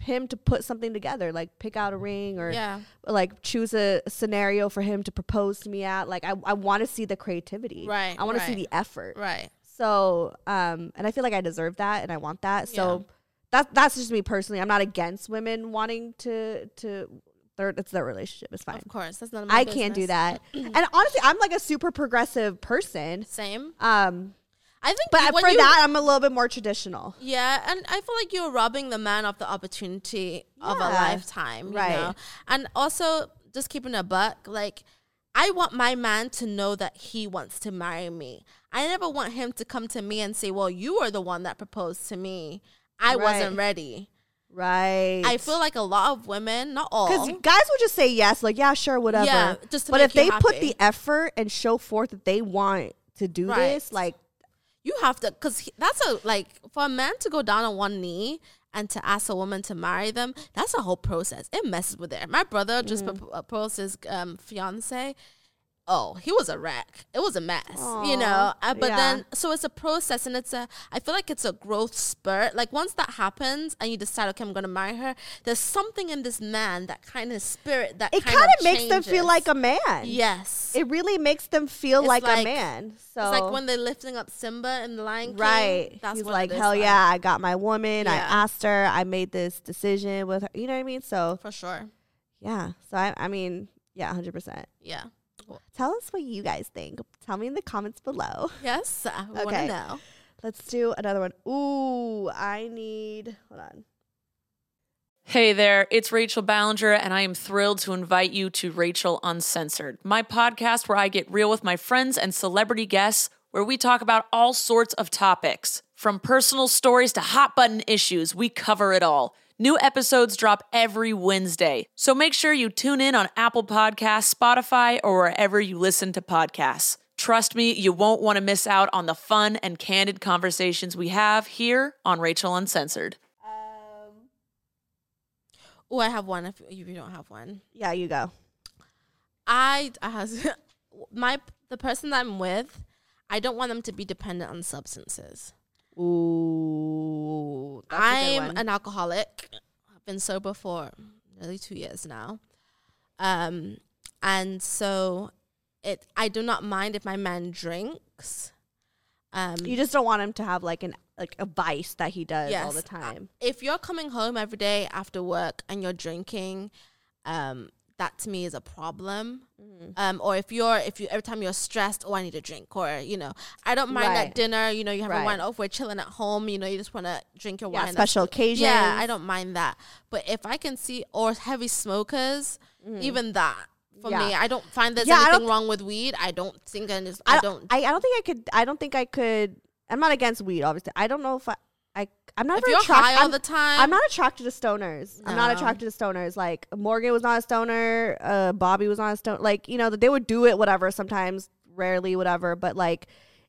him to put something together, like pick out a ring or yeah, like choose a scenario for him to propose to me at. Like I, I want to see the creativity. Right, I want to see the effort. right. So, um, and I feel like I deserve that, and I want that. So, Yeah. that's that's just me personally. I'm not against women wanting to to. Their, it's their relationship. It's fine. Of course, that's not. My I can't do that. (clears throat) and honestly, I'm like a super progressive person. Same. Um, I think, but for you- that, I'm a little bit more traditional. Yeah, and I feel like you're robbing the man of the opportunity of a lifetime, you Right. know? And also, just keeping a buck, like, I want my man to know that he wants to marry me. I never want him to come to me and say, Well, you were the one that proposed to me. I wasn't ready. Right. I feel like a lot of women, not all, because guys will just say yes, like yeah, sure, whatever. Yeah, just to but if they put the effort and show forth that they want to do Right. this, like you have to because that's a like for a man to go down on one knee and to ask a woman to marry them that's a whole process it messes with it my brother just Mm. proposed his um fiance oh he was a wreck it was a mess you know uh, but yeah. then so it's a process and it's a i feel like it's a growth spurt like once that happens and you decide okay i'm gonna marry her there's something in this man that kind of spirit that it kind of makes them feel like a man. yes It really makes them feel It's like, a man. So it's like when they're lifting up Simba in the Lion King. right, That's he's like, hell yeah, I got my woman. I asked her. I made this decision with her. You know what I mean? So for sure. yeah. So I, I mean, yeah, hundred percent. Yeah. Tell us what you guys think. Tell me in the comments below. (laughs) Yes, I want Okay. to know. Let's do another one. Ooh, I need. Hold on. Hey there, it's Rachel Ballinger, and I am thrilled to invite you to Rachel Uncensored, my podcast where I get real with my friends and celebrity guests, where we talk about all sorts of topics. From personal stories to hot button issues, we cover it all. New episodes drop every Wednesday, so make sure you tune in on Apple Podcasts, Spotify, or wherever you listen to podcasts. Trust me, you won't want to miss out on the fun and candid conversations we have here on Rachel Uncensored. Um, Oh, I have one. If, if you don't have one, Yeah, you go. I, I has (laughs) my the person that I'm with. I don't want them to be dependent on substances. Ooh, that's a good I'm an alcoholic. I've been sober for nearly two years now. Um, and so it I do not mind if my man drinks. Um, You just don't want him to have like an like a vice that he does all the time. if you're coming home every day after work and you're drinking, um, that to me is a problem. Mm-hmm. Um, or if you're if you every time you're stressed, oh I need a drink, or you know I don't mind Right. at dinner. You know you have Right. a wine. off, we're chilling at home, you know you just want to drink your Yeah, wine. special occasion. Yeah, I don't mind that. But if I can see or heavy smokers, even that for Mm-hmm. Yeah. me, I don't find there's Yeah, anything wrong with weed. I don't think I, just, I, I don't. I, I don't think I could. I don't think I could. I'm not against weed, obviously. I don't know if I. I I'm not if you're attract- high all I'm- the time, I'm not attracted to stoners. I'm not attracted to stoners. Like Morgan was not a stoner. Uh, Bobby was not a stoner. Like you know that they would do it, whatever. Sometimes, rarely, whatever. But like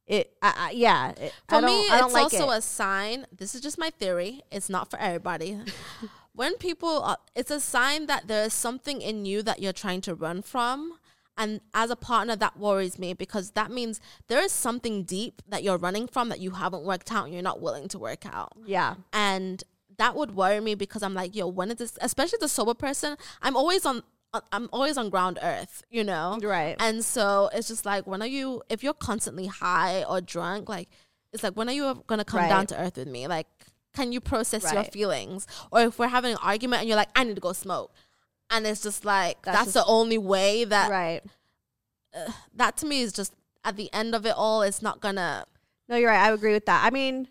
it, I, I, yeah. It, For I don't, me, I don't it's like also it. a sign. This is just my theory. It's not for everybody. (laughs) when people, are, it's a sign that there is something in you that you're trying to run from. And as a partner, that worries me because that means there is something deep that you're running from that you haven't worked out and you're not willing to work out. yeah. And that would worry me because I'm like, yo, when is this? Especially the sober person, I'm always on. Uh, I'm always on ground earth, you know? Right. And so it's just like, when are you, if you're constantly high or drunk, like, it's like, when are you going to come down to earth with me? Like, can you process your feelings? Or if we're having an argument and you're like, I need to go smoke. And it's just like, That's that's, just- the only way that, right. that to me is just, at the end of it all, it's not gonna, No, you're right. I agree with that. I mean,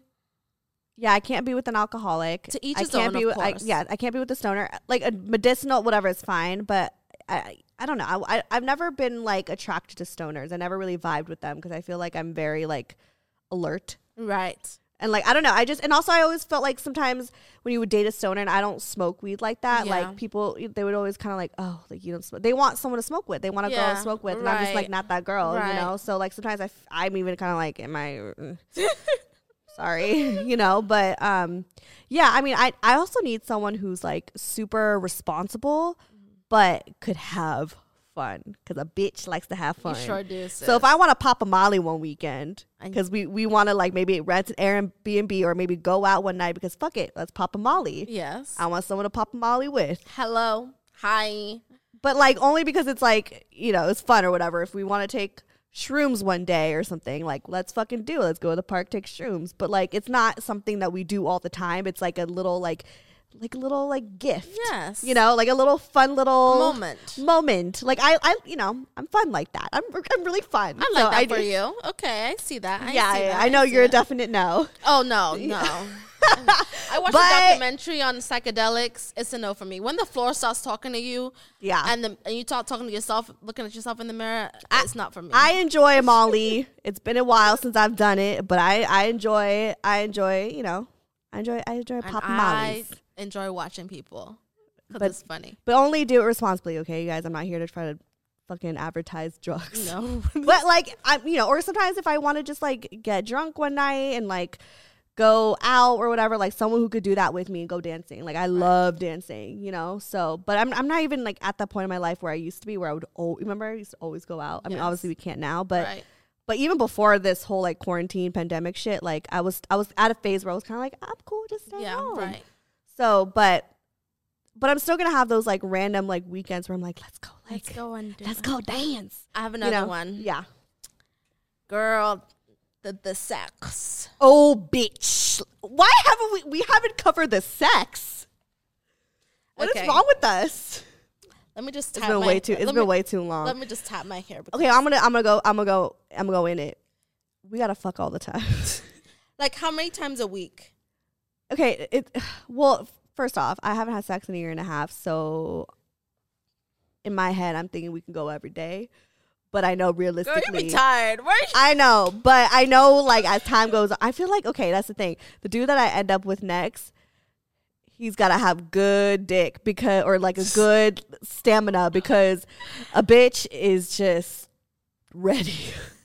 yeah, I can't be with an alcoholic. To each I his can't own, be of with, I, yeah, I can't be with a stoner. Like a medicinal, whatever, is fine. But I, I don't know. I, I, I've never been like attracted to stoners. I never really vibed with them because I feel like I'm very like alert. right. And like I don't know, I just and also I always felt like sometimes when you would date a stoner and I don't smoke weed like that, Yeah. like people they would always kind of like, oh, like you don't smoke. They want someone to smoke with. They want to go Yeah, and smoke with, and I'm just like not that girl, Right. you know. So like sometimes I f- I'm even kind of like, am I? uh, (laughs) sorry, (laughs) you know. But um, yeah, I mean, I I also need someone who's like super responsible, but could have fun because a bitch likes to have fun. You sure do. So if I want to pop a Molly one weekend, because we we want to like maybe rent an Airbnb or maybe go out one night because fuck it, let's pop a Molly. yes. I want someone to pop a Molly with, Hello. Hi. but like only because it's like you know it's fun or whatever. If we want to take shrooms one day or something, like let's fucking do. it. Let's go to the park, take shrooms. But like it's not something that we do all the time. It's like a little like like a little like gift. Yes. You know, like a little fun little Moment. Moment. Like I, I, you know, I'm fun like that. I'm, I'm really fun. I like So that for do- you. Okay, I see that. I yeah, see yeah, that. I know see you're a definite no. Oh no, (laughs) no. I (laughs) watched But- a documentary on psychedelics. It's a no for me. When the floor starts talking to you, Yeah. and the, and you talk talking to yourself, looking at yourself in the mirror, it's not for me. I enjoy Molly. (laughs) it's been a while since I've done it, but I, I enjoy, I enjoy, you know, I enjoy, I enjoy I Mollies. Enjoy watching people because it's funny. But only do it responsibly, okay, you guys? I'm not here to try to fucking advertise drugs. No, (laughs) but like I'm, you know, or sometimes if I want to just like get drunk one night and like go out or whatever, like someone who could do that with me and go dancing. Like I love dancing, you know. So, but I'm I'm not even like at that point in my life where I used to be, where I would oh, remember I used to always go out. I mean, obviously we can't now, but right. but even before this whole like quarantine pandemic shit, like I was I was at a phase where I was kind of like I'm cool just stay Yeah, home. right. So, but but I'm still gonna have those like random like weekends where I'm like, let's go, like, Let's go and do let's it. go dance. I have You another know? one. Yeah. Girl, the the sex. Oh, bitch! Why haven't we? We haven't covered the sex. What is Okay. wrong with us? Let me just It's tap been my, way too. It's been me, way too long. Let me just tap my hair. okay, I'm gonna. I'm gonna go. I'm gonna go. I'm gonna go in it. We gotta fuck all the time. (laughs) Like how many times a week? Okay. It. (sighs) Well, first off, I haven't had sex in a year and a half, so in my head, I'm thinking we can go every day. But I know Girl, realistically, you be tired. Where? I know, but I know like as time goes on, I feel like okay, that's the thing. The dude that I end up with next, he's gotta have good dick because or like a (laughs) good stamina because a bitch is just ready. (laughs)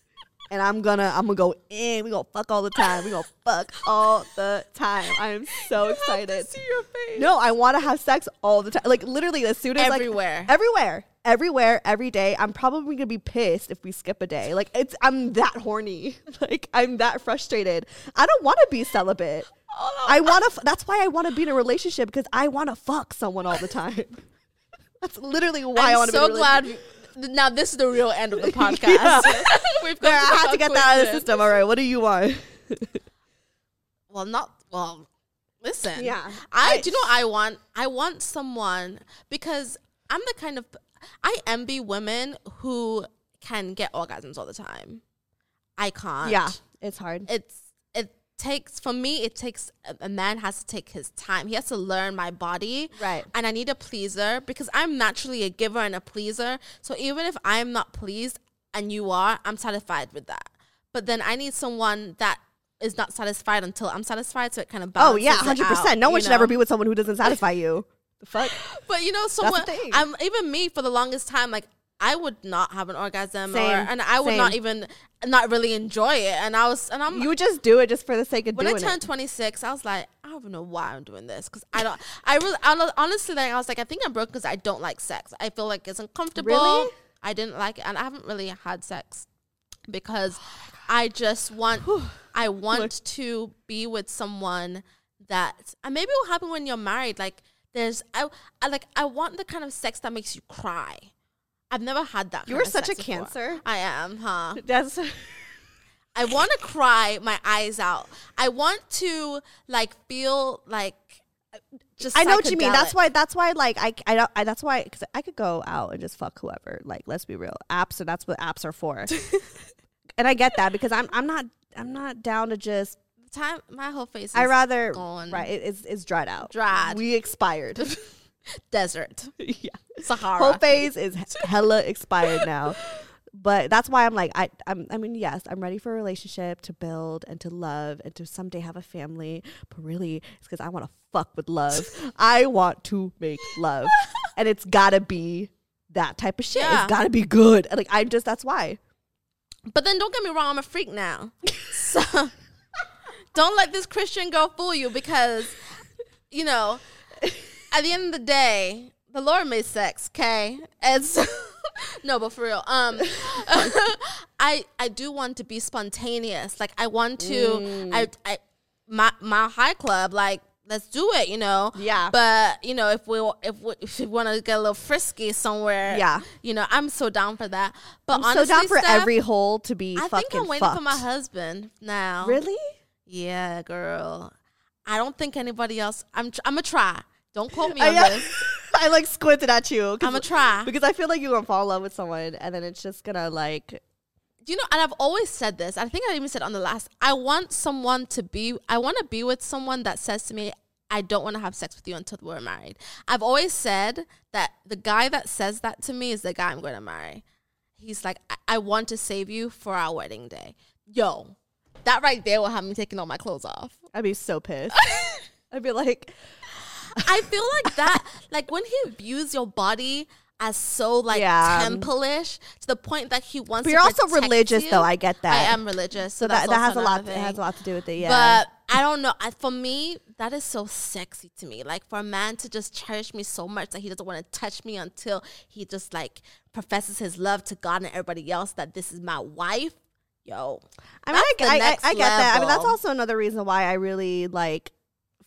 And I'm gonna I'm gonna go in. We gonna fuck all the time. We gonna fuck all the time. I am so excited. see your face. No, I want to have sex all the time. Like literally, as soon as like, Everywhere. everywhere, everywhere, every day. I'm probably gonna be pissed if we skip a day. Like it's, I'm that horny. (laughs) Like I'm that frustrated. I don't want to be celibate. I want to. That's why I want to be in a relationship because I want to fuck someone all the time. (laughs) That's literally why I I'm want to. so be glad. Relationship. we- now this is the real end of the (laughs) podcast. (laughs) We've got come I the have to get that out of the system. All right, what do you want? (laughs) Well, not well. Listen, Yeah. I, I- do you know what I want? I want someone because I'm the kind of I envy women who can get orgasms all the time. I can't. Yeah, it's hard. it's it takes for me. It takes a- man has to take his time. He has to learn my body, Right. And I need a pleaser because I'm naturally a giver and a pleaser. So even if I'm not pleased and you are, I'm satisfied with that. But then I need someone that is not satisfied until I'm satisfied, so it kind of oh yeah, it hundred out, percent. No one should ever be with someone who doesn't satisfy you. The fuck. (laughs) But you know, someone. I'm even me for the longest time, like I would not have an orgasm, or, and I would not even not really enjoy it. And I was, and I'm You would just do it just for the sake of doing it. when I turned it. 26, I was like, I don't even know why I'm doing this because I don't. I really, I, honestly, like, I was like, I think I'm broke because I don't like sex. I feel like it's uncomfortable. Really? I didn't like it, and I haven't really had sex because Oh I just want, I want to be with someone that, and maybe it will happen when you're married. Like, there's, I, I like, I want the kind of sex that makes you cry. I've never had that. You're such a before. cancer. I am, huh? (laughs) That's I want to cry my eyes out. I want to like feel like just. I know what you mean. That's why. That's why. Like I, I don't. I, that's why. Because I could go out and just fuck whoever. Like let's be real. Apps. are that's what apps are for. (laughs) and I get that because I'm. I'm not. I'm not down to just. time. My whole face. I rather. gone. Right. It, it's it's dried out. Dried. We expired. (laughs) (laughs) desert, yeah. Sahara. Whole phase is (laughs) hella expired now. but that's why I'm like I I'm I mean yes I'm ready for a relationship to build and to love and to someday have a family but really it's because I want to fuck with love (laughs) I want to make love and it's gotta be that type of shit Yeah. it's gotta be good like I just that's why But then don't get me wrong, I'm a freak now. So don't let this Christian girl fool you because, you know, at the end of the day, the Lord made sex, okay? And so, (laughs) no, but for real, um, (laughs) I I do want to be spontaneous. Like I want to, I I my my high club, like let's do it, you know. Yeah. But you know, if we if we, if we want to get a little frisky somewhere, Yeah. you know, I'm so down for that. But I'm so honestly, down for Steph, every hole to be I think I'm waiting fucked for my husband now. really Yeah, girl. I don't think anybody else. I'm. I'm gonna try. Don't quote me I, on this. (laughs) I like squinted at you. I'm gonna try. because I feel like you're gonna fall in love with someone and then it's just gonna like you know? And I've always said this. I think I even said on the last. I want someone to be. I want to be with someone that says to me, "I don't want to have sex with you until we're married." I've always said that the guy that says that to me is the guy I'm going to marry. He's like, I, I want to save you for our wedding day. Yo, that right there will have me taking all my clothes off. I'd be so pissed (laughs) I'd be like I feel like that, like when he views your body as so like Yeah. temple-ish to the point that he wants. But to you're also religious, you. though. I get that. I am religious, so, so that, that has a lot it has a lot to do with it yeah But I don't know. I, for me, that is so sexy to me. Like for a man to just cherish me so much that he doesn't want to touch me until he just like professes his love to God and everybody else that this is my wife. Yo, I mean, I, I, I, I get that. I mean, that's also another reason why I really like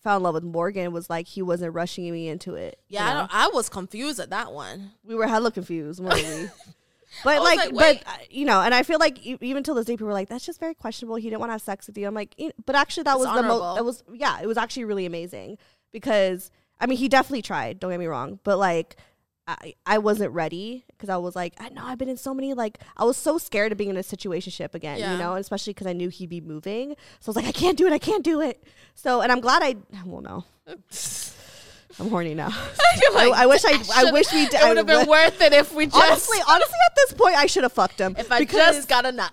fell in love with Morgan was like he wasn't rushing me into it. you yeah, I, know? don't, I was confused at that one. we were hella confused, weren't we? (laughs) But like, like, but uh, you know, and I feel like e- even till this day, people were like, "That's just very questionable." He didn't want to have sex with you. I'm like, you but actually, that It's was the most. honorable. That was yeah, it was actually really amazing because I mean, he definitely tried. Don't get me wrong, but like. I, I wasn't ready because I was like, I know I've been in so many like I was so scared of being in a situationship again, Yeah. you know, especially because I knew he'd be moving. So I was like, I can't do it, I can't do it. So and I'm glad I well no, (laughs) I'm horny now. (laughs) I, I wish I I Should- wish we did. It would have been worth it if we (laughs) just. honestly honestly at this point I should have fucked him. if I just got a nut,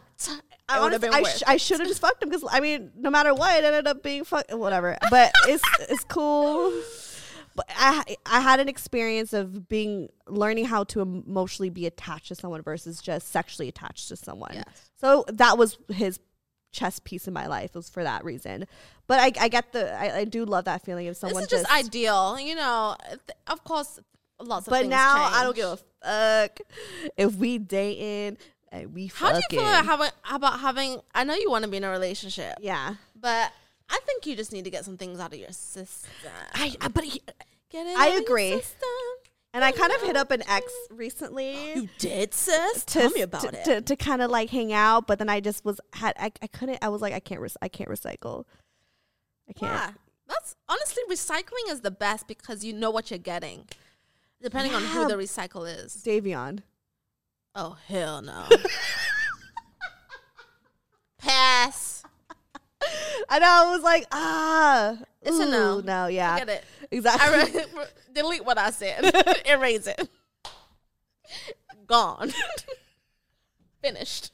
I, would have honestly, been I, sh- I should have just fucked him because I mean, no matter what, it ended up being fuck whatever. But it's it's cool. But I I had an experience of being learning how to emotionally be attached to someone versus just sexually attached to someone. Yes. So that was his chess piece in my life. It was for that reason. But I, I get the I, I do love that feeling of someone this is just, ideal, you know. th- Of course, lots of But now I don't give a fuck if we dating and we How do you feel about having, about having? I know you want to be in a relationship, yeah. but I think you just need to get some things out of your system. I, I but he, Get it I agree. And I kind of hit up an ex recently. (gasps) You did, sis. to, Tell me about to, it. To, to kind of like hang out, but then I just was had I, I couldn't I was like I can't rec- I can't recycle. I can't. Yeah, that's honestly recycling is the best because you know what you're getting, depending on who the recycle is. Davion. Oh hell no. (laughs) Pass. (laughs) I know. I was like ah. It's a no. No. Yeah. Get it. Exactly. I re- (laughs) (laughs) delete what I said. Erase it. Gone. Finished.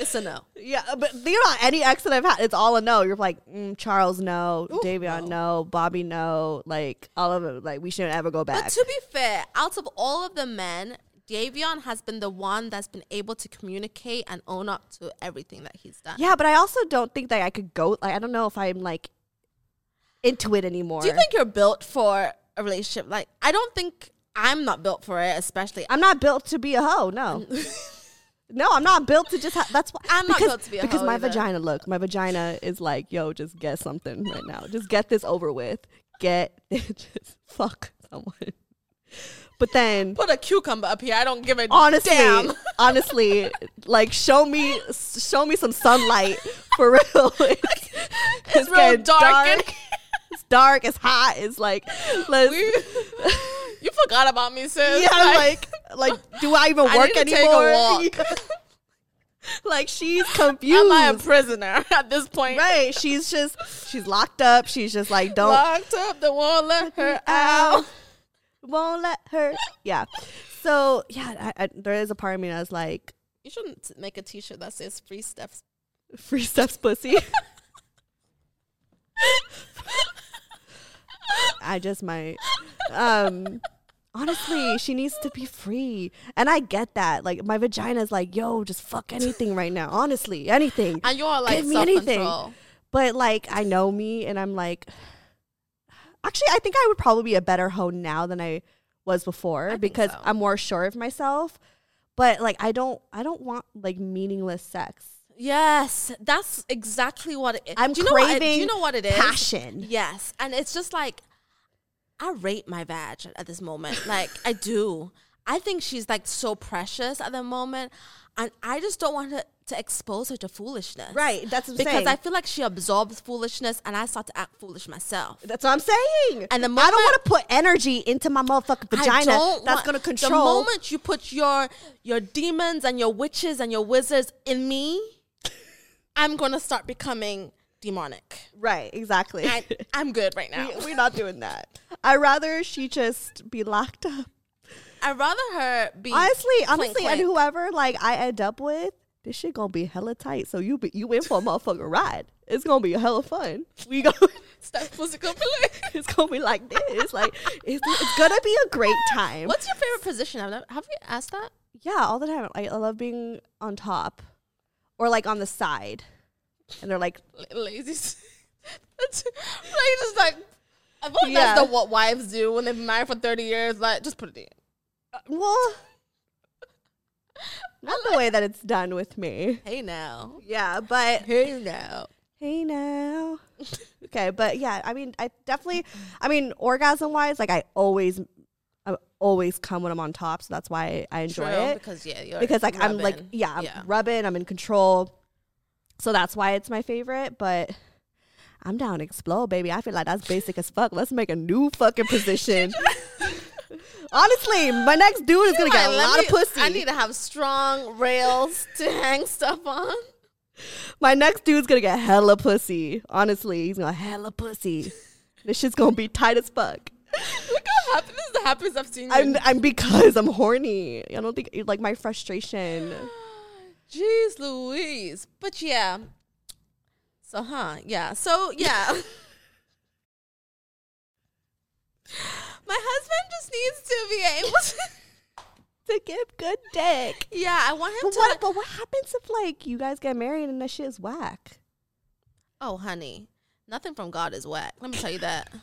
It's a no. yeah, but you know any ex that I've had, it's all a no. You're like mm, Charles, no. Ooh, Davion, no. Bobby, no. Like all of it. Like we shouldn't ever go back. But to be fair, out of all of the men, Davion has been the one that's been able to communicate and own up to everything that he's done. yeah, but I also don't think that I could go. Like I don't know if I'm like into it anymore. Do you think you're built for a relationship? Like, I don't think I'm not built for it, especially. I'm not built to be a hoe. No. (laughs) No, I'm not built to just. Ha- that's why I'm not built to be a because my either. vagina. Look, my vagina is like, yo, just get something right now. Just get this over with. Get (laughs) just fuck someone. But then, Put a cucumber up here. I don't give a honestly, damn. honestly, (laughs) like show me, show me some sunlight for real. (laughs) it's It's real dark in (laughs) it's dark. It's hot. It's like, let's. you forgot about me, sis. yeah, like, like, do I even I work need to take a anymore? like she's confused. am I a prisoner at this point? Right. She's just she's locked up. She's just like don't Locked up, they won't let her out. Won't let her. Yeah. So yeah, I, I, there is a part of me that's like You shouldn't make a T-shirt that says "Free Steph's." free Steph's pussy. (laughs) I just might. Um, honestly, she needs to be free, and I get that. Like my vagina is like, yo, just fuck anything right now. Honestly, anything. And you're like Give me anything. But like, I know me, and I'm like, actually, I think I would probably be a better hoe now than I was before think because so. I'm more sure of myself. But like, I don't, I don't want like meaningless sex. Yes, that's exactly what it is. I'm do you know what craving do you know what it is? passion. Yes, and it's just like I rate my vag at this moment. Like I do. I think she's like so precious at the moment, and I just don't want to, to expose her to foolishness. Right, that's what I'm because saying. I feel like she absorbs foolishness, and I start to act foolish myself. That's what I'm saying. And the I don't want to put energy into my motherfucking vagina. That's want- gonna control. The moment you put your your demons and your witches and your wizards in me, (laughs) I'm gonna start becoming demonic. right, exactly. I, I'm good right now. we, we're not doing that. I'd rather she just be locked up. I'd rather her be Honestly, clink, honestly, and whoever like I end up with, this shit gonna be hella tight. So you be, you in for a motherfucking ride. It's gonna be a hella fun. We go. Step pussy complete. it's gonna be like this. Like it's, it's gonna be a great (laughs) time. What's your favorite position? I've never, have you asked that? Yeah, all the time. I, I love being on top, or like on the side, and they're like, La- Lazy. (laughs) That's like just like. I feel like Yeah. that's the, what wives do when they've been married for thirty years. Like, just put it in. Uh, well, not the way that it's done with me. Hey now. Yeah, but Hey now. hey now. okay, but yeah, I mean, I definitely, I mean, orgasm wise, like I always, I always come when I'm on top, so that's why I enjoy True, it. because yeah, you're because like I'm like yeah, I'm rubbing, I'm in control, so that's why it's my favorite. But I'm down to explode, baby. I feel like that's basic as fuck. Let's make a new fucking position. (laughs) Honestly, my next dude is gonna get a lot me- of pussy. I need to have strong rails (laughs) to hang stuff on. my next dude's gonna get hella pussy. Honestly, he's gonna hella pussy. this shit's gonna be tight as fuck. Look how happy this is the happiest I've seen. I'm, I'm because I'm horny. I don't think like my frustration. (gasps) Jeez Louise. But yeah. So huh, yeah. So yeah. (laughs) My husband just needs to be able to (laughs) to give good dick. Yeah, I want him But to what, but what happens if like you guys get married and that shit is whack? Oh honey. Nothing from God is whack. Let me tell you that. (laughs)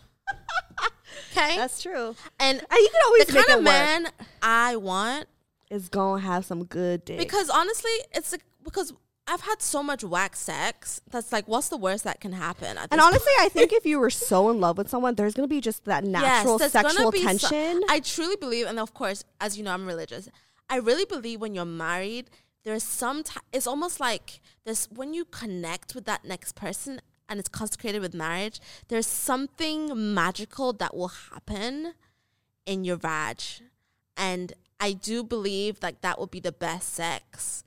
Okay? That's true. and And you can always the kind of man man I want is gonna have some good dick. because honestly, it's like because I've had so much whack sex that's like, what's the worst that can happen? and this honestly, I think if (laughs) you were so in love with someone, there's gonna be just that natural gonna sexual be so- tension. I truly believe, and of course, as you know, I'm religious. I really believe when you're married, there's some. T- it's almost like there's when you connect with that next person, and it's consecrated with marriage. There's something magical that will happen in your vag, and I do believe like that will be the best sex.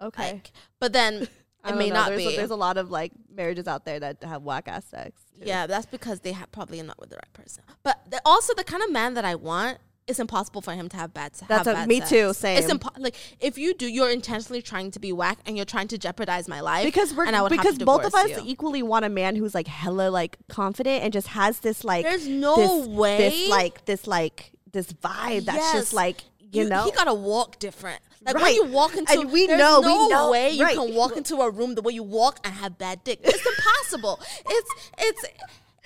Okay, Like, but then (laughs) it may know. not there's be. A, there's a lot of like marriages out there that have whack ass sex. too. Yeah, that's because they ha- probably are not with the right person. But the, also, the kind of man that I want, it's impossible for him to have bad. That's have a- bad me sex. too, It's same. impo- like if you do, you're intentionally trying to be whack and you're trying to jeopardize my life. because we're and I would have because both of us you. equally want a man who's like hella like confident and just has this like There's no this, way. this like this like this vibe that's Yes. just like you, know he gotta walk different. Like when you walk into, And we there's know- we no know, way you can walk into a room the way you walk and have bad dick. It's impossible. it's it's.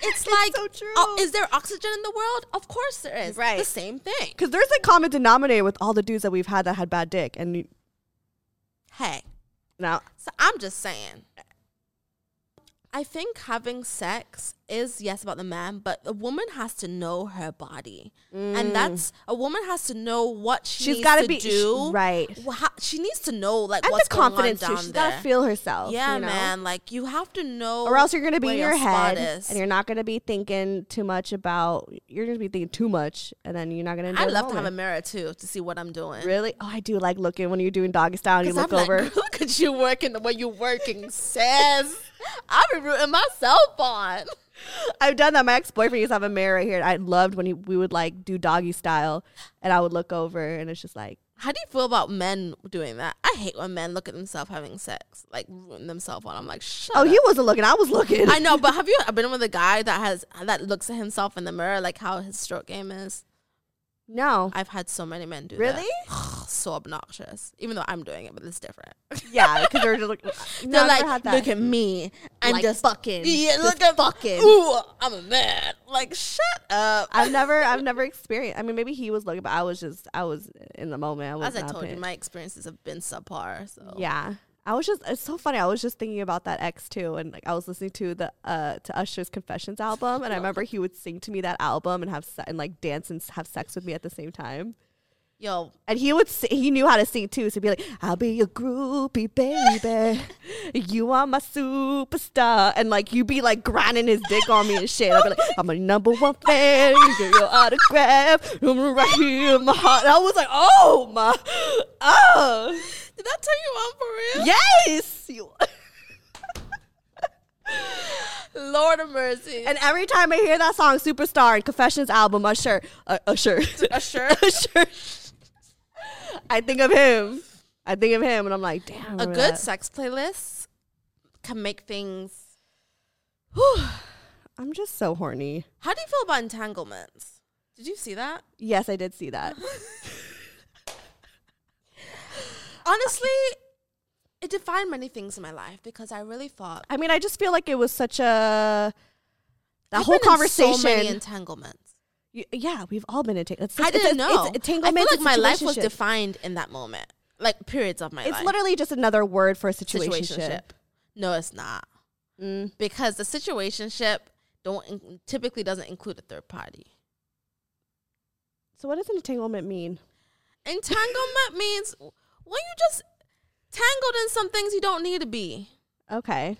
It's like, so true. oh, is there oxygen in the world? Of course there is. Right. The same thing. because there's a common denominator with all the dudes that we've had that had bad dick and you- Hey, now So I'm just saying. I think having sex is yes about the man, but a woman has to know her body, and that's a woman has to know what she Mm. She's gotta to be- do. right. How- she needs to know like and what's the confidence going on too down she's there. gotta feel herself yeah, you know? man. Like you have to know, or else you're gonna be in your spot head and you're not gonna be thinking too much about you're gonna be thinking too much and then you're not gonna I love to have a mirror too to see what I'm doing. really oh i do like looking when you're doing doggy style and you look I'm over Like, (laughs) Look at you working the way you're working, (laughs) says. I've been rooting myself on. I've done that. My ex boyfriend used to have a mirror right here. and I loved when he, we would like do doggy style, and I would look over, and it's just like, How do you feel about men doing that? I hate when men look at themselves having sex, like ruin themselves on. I'm like, shut oh, up. he wasn't looking. I was looking. I know, but have you been with a guy that has that looks at himself in the mirror, like how his stroke game is? No. I've had so many men do that. Really? that. (sighs) so obnoxious. Even though I'm doing it, but it's different. Yeah, because they're just. No, (laughs) They're like, look at me. I'm Like just fucking. Yeah, Just look at fucking. Ooh, I'm a man. Like, shut up. I've (laughs) never, I've never experienced. I mean, maybe he was looking, but I was just, I was in the moment. I was As I told you, my experiences have been subpar. So Yeah. I was just it's so funny. I was just thinking about that ex too and like I was listening to the uh to Usher's Confessions album and I remember he would sing to me that album and have se- and like dance and have sex with me at the same time. Yo, And he would sing, he knew how to sing too. So he'd be like, "I'll be your groupie, baby. (laughs) you are my superstar." And like you'd be like grinding his dick on me and shit. I'd be like, "I'm a number one fan. You get your autograph. I'm right here in my heart." And I was like, "Oh my, oh." did that turn you on for real? Yes. You- (laughs) Lord of mercy. and every time I hear that song, Superstar and Confessions album, Usher, uh, Usher, Usher? (laughs) Usher, I think of him. I think of him, and I'm like, damn. A good that. sex playlist can make things. (sighs) I'm just so horny. How do you feel about entanglements? Did you see that? Yes, I did see that. (laughs) Honestly, it defined many things in my life because I really thought I mean, I just feel like it was such a that I've whole conversation. So many entanglements. Yeah, we've all been entanglements. I didn't know. It's I feel like my life was defined in that moment, like periods of my It's life. It's literally just another word for a situationship. situationship. No, it's not Mm. because the situationship don't in- typically doesn't include a third party. So, what does an entanglement mean? Entanglement means when you just tangled in some things you don't need to be. Okay.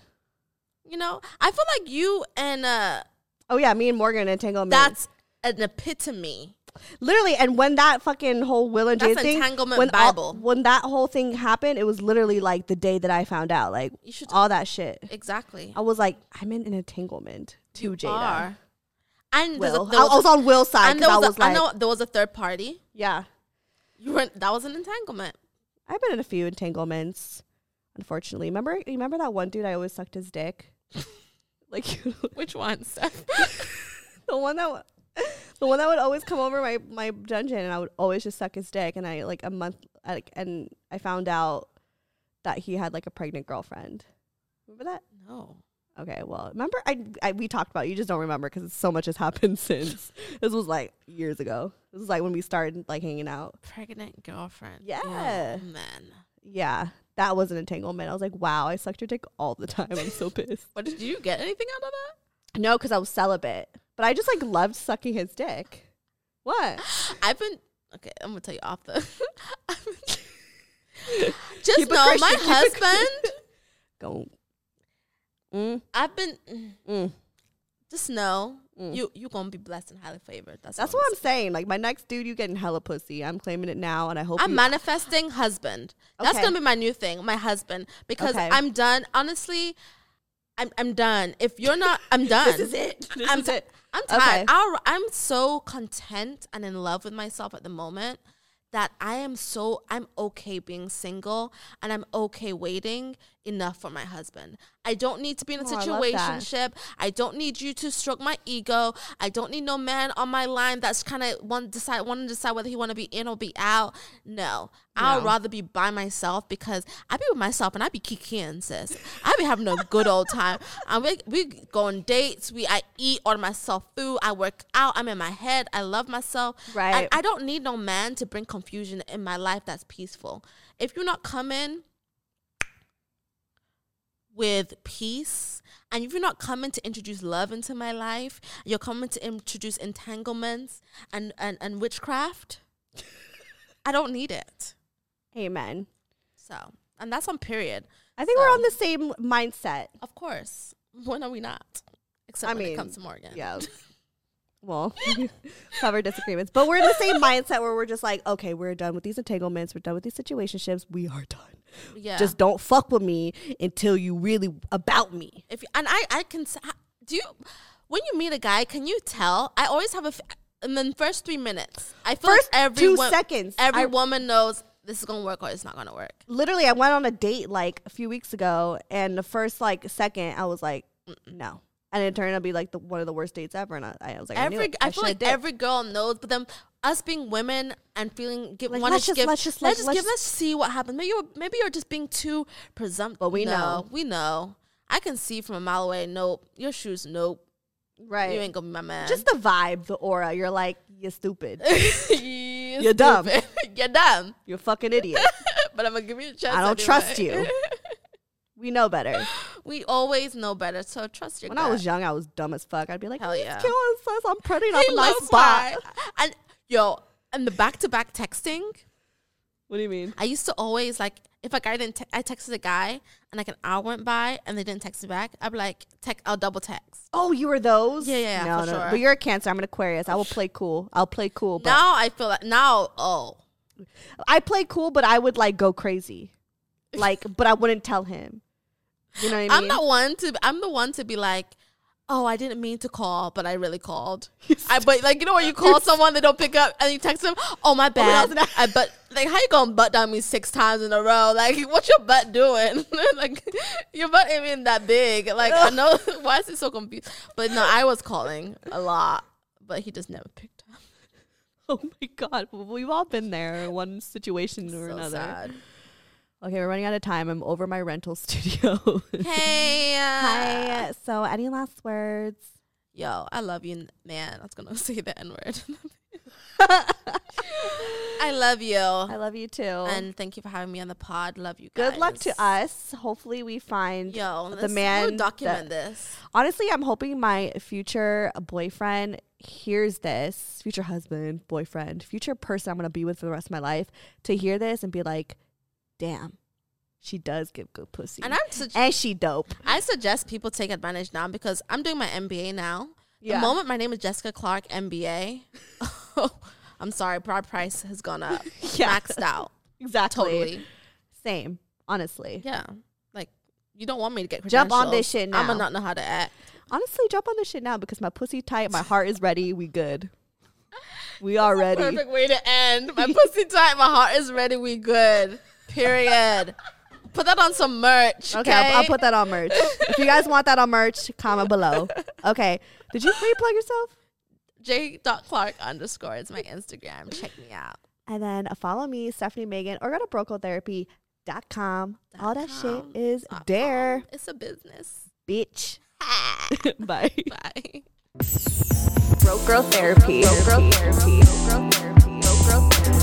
You know, I feel like you and uh, Oh yeah, me and Morgan entanglement. that's an epitome. literally, and when that fucking whole Will and Jay That's thing, entanglement when all- Bible. when that whole thing happened, it was literally like the day that I found out, like You should all that shit. exactly. I was like, I'm in an entanglement to Jada. are. And there's Will. a, there I, I was on Will's side and because there I was, was a, like, I know there was a third party. yeah, You were that was an entanglement. I've been in a few entanglements. Unfortunately, remember you remember that one dude I always sucked his dick, (laughs) like (laughs) Which one, Steph? (laughs) the one that (laughs) the one that would always come over my my dungeon and I would always just suck his dick and I like a month like and I found out that he had like a pregnant girlfriend. Remember that? no. Okay, well, remember I, I we talked about it. you just don't remember because so much has happened (laughs) since. this was like years ago. This was like when we started like hanging out. Pregnant girlfriend. Yeah. Oh, man. Yeah, that was an entanglement. I was like, wow, I sucked your dick all the time. I'm so (laughs) pissed. But did you get anything out of that? no, because I was celibate, but I just like loved sucking his dick. What? (gasps) I've been okay. I'm gonna tell you off the. (laughs) (laughs) Just Keep know my Christian, keep it husband. (laughs) Go. Mm, I've been. mm. Just know Mm. you you gonna be blessed and highly favored. That's That's all what I'm I'm saying. Like my next dude, you getting hella pussy. I'm claiming it now, and I hope I'm you- manifesting husband. That's Okay. gonna be my new thing, my husband, because Okay. I'm done. Honestly, I'm I'm done. If you're not, I'm (laughs) done. This is it. This I'm is it. I'm tired. I'll, I'm so content and in love with myself at the moment that I am so I'm okay being single and I'm okay waiting enough for my husband. I don't need to be in a Oh, I situationship. I don't need you to stroke my ego. I don't need no man on my line that's kind of want decide want to decide whether he want to be in or be out. No. I'll No. rather be by myself because I be with myself and I be kikiing, sis. I be having a good old time. (laughs) And we we go on dates. We I eat, order myself food. I work out. I'm in my head. I love myself. Right. And I don't need no man to bring confusion in my life that's peaceful. If you're not coming with peace and if you're not coming to introduce love into my life, you're coming to introduce entanglements and, and, and witchcraft, I don't need it. Amen. So, and that's on period. I think we're on the same mindset. Of course. When are we not? Except I when mean, it comes to Morgan. Yeah. (laughs) Well, (laughs) cover disagreements, but we're in the same mindset where we're just like, okay, we're done with these entanglements, we're done with these situationships, we are done. Yeah. Just don't fuck with me until you really about me. if you, and I I can do you when you meet a guy, can you tell? I always have a in the first three minutes, I feel First like every two wo- seconds, every I- woman knows this is gonna work or it's not gonna work. Literally, I went on a date like a few weeks ago, and the first like second, I was like, no, and it turned out to be like the one of the worst dates ever. And I, I was like, I, every it. I, feel like every girl knows, but then us being women and feeling give Like, want to just- give let's just, let's just give let's- let's see what happens. Maybe you're maybe you're just being too presumptive. But we No, know. we know. I can see from a mile away. Nope, your shoes. Nope, right. you ain't gonna be my man. Just the vibe, the aura. You're like, you're stupid. (laughs) you're, (laughs) You're dumb. you're dumb. You're a fucking idiot. (laughs) But I'm gonna give you a chance. I don't anyway. trust you. we know better. (gasps) we always know better, so trust your. When gut. I was young, I was dumb as fuck. I'd be like, Hell yeah. yeah. says I'm pretty I'm a nice spot. And yo, and the back to back texting. What do you mean? I used to always like if a guy didn't. Te- I texted a guy and like an hour went by and they didn't text me back. I'd be like, tech. I'll double text. Oh, you were those? Yeah, yeah, no, for no. sure. But you're a Cancer. I'm an Aquarius. I will play cool. I'll play cool. But now I feel like now. Oh, I play cool, but I would like go crazy. (laughs) Like, but I wouldn't tell him. You know what I I'm mean? not one to. I'm the one to be like. Oh, I didn't mean to call, but I really called. (laughs) I but like you know when you call (laughs) someone they don't pick up and you text them, oh my oh, bad. that was I but like how you gonna butt down me six times in a row? Like (laughs) what's your butt doing? like your butt ain't even that big. Like I know why is it so confused? But no, I was calling a lot, but he just never picked up. oh my god, we've all been there in one situation or So another. sad. Okay, we're running out of time. I'm over my rental (laughs) studio. Hey, uh, Hi. So, any last words? yo, I love you, man. I was gonna (laughs) say the n word. I love you. I love you too. and thank you for having me on the pod. Love you guys. good luck to us. Hopefully, we find Yo, the man. We'll document that- this. Honestly, I'm hoping my future boyfriend hears this, future husband, boyfriend, future person I'm going to be with for the rest of my life, to hear this and be like, damn, she does give good pussy. And I'm su- and she dope. I suggest people take advantage now because I'm doing my MBA now. Yeah. The moment my name is Jessica Clark MBA, (laughs) I'm sorry, our price has gone up, (laughs) Yeah. maxed out, Exactly. totally. Same, honestly. Yeah, like you don't want me to get Jump on this shit I'm gonna not know how to act. Honestly, jump on this shit now because my pussy tight, my heart is ready. We good. (laughs) We are ready. Perfect way to end. My pussy tight, my heart is ready. We good. Period. Put that on some merch. Okay, Okay, I'll, I'll put that on merch. if you guys want that on merch, comment below. Okay. Did you replug yourself? J.Clark underscore is my Instagram. Check me out. And then follow me, Stephanie Megan, or go to brokegirltherapy.com. All that shit is Dot there, com. It's a business. bitch. (laughs) Bye. Bye. Broke Girl Therapy. Broke Girl Therapy. Broke Girl Therapy. Broke Girl Therapy.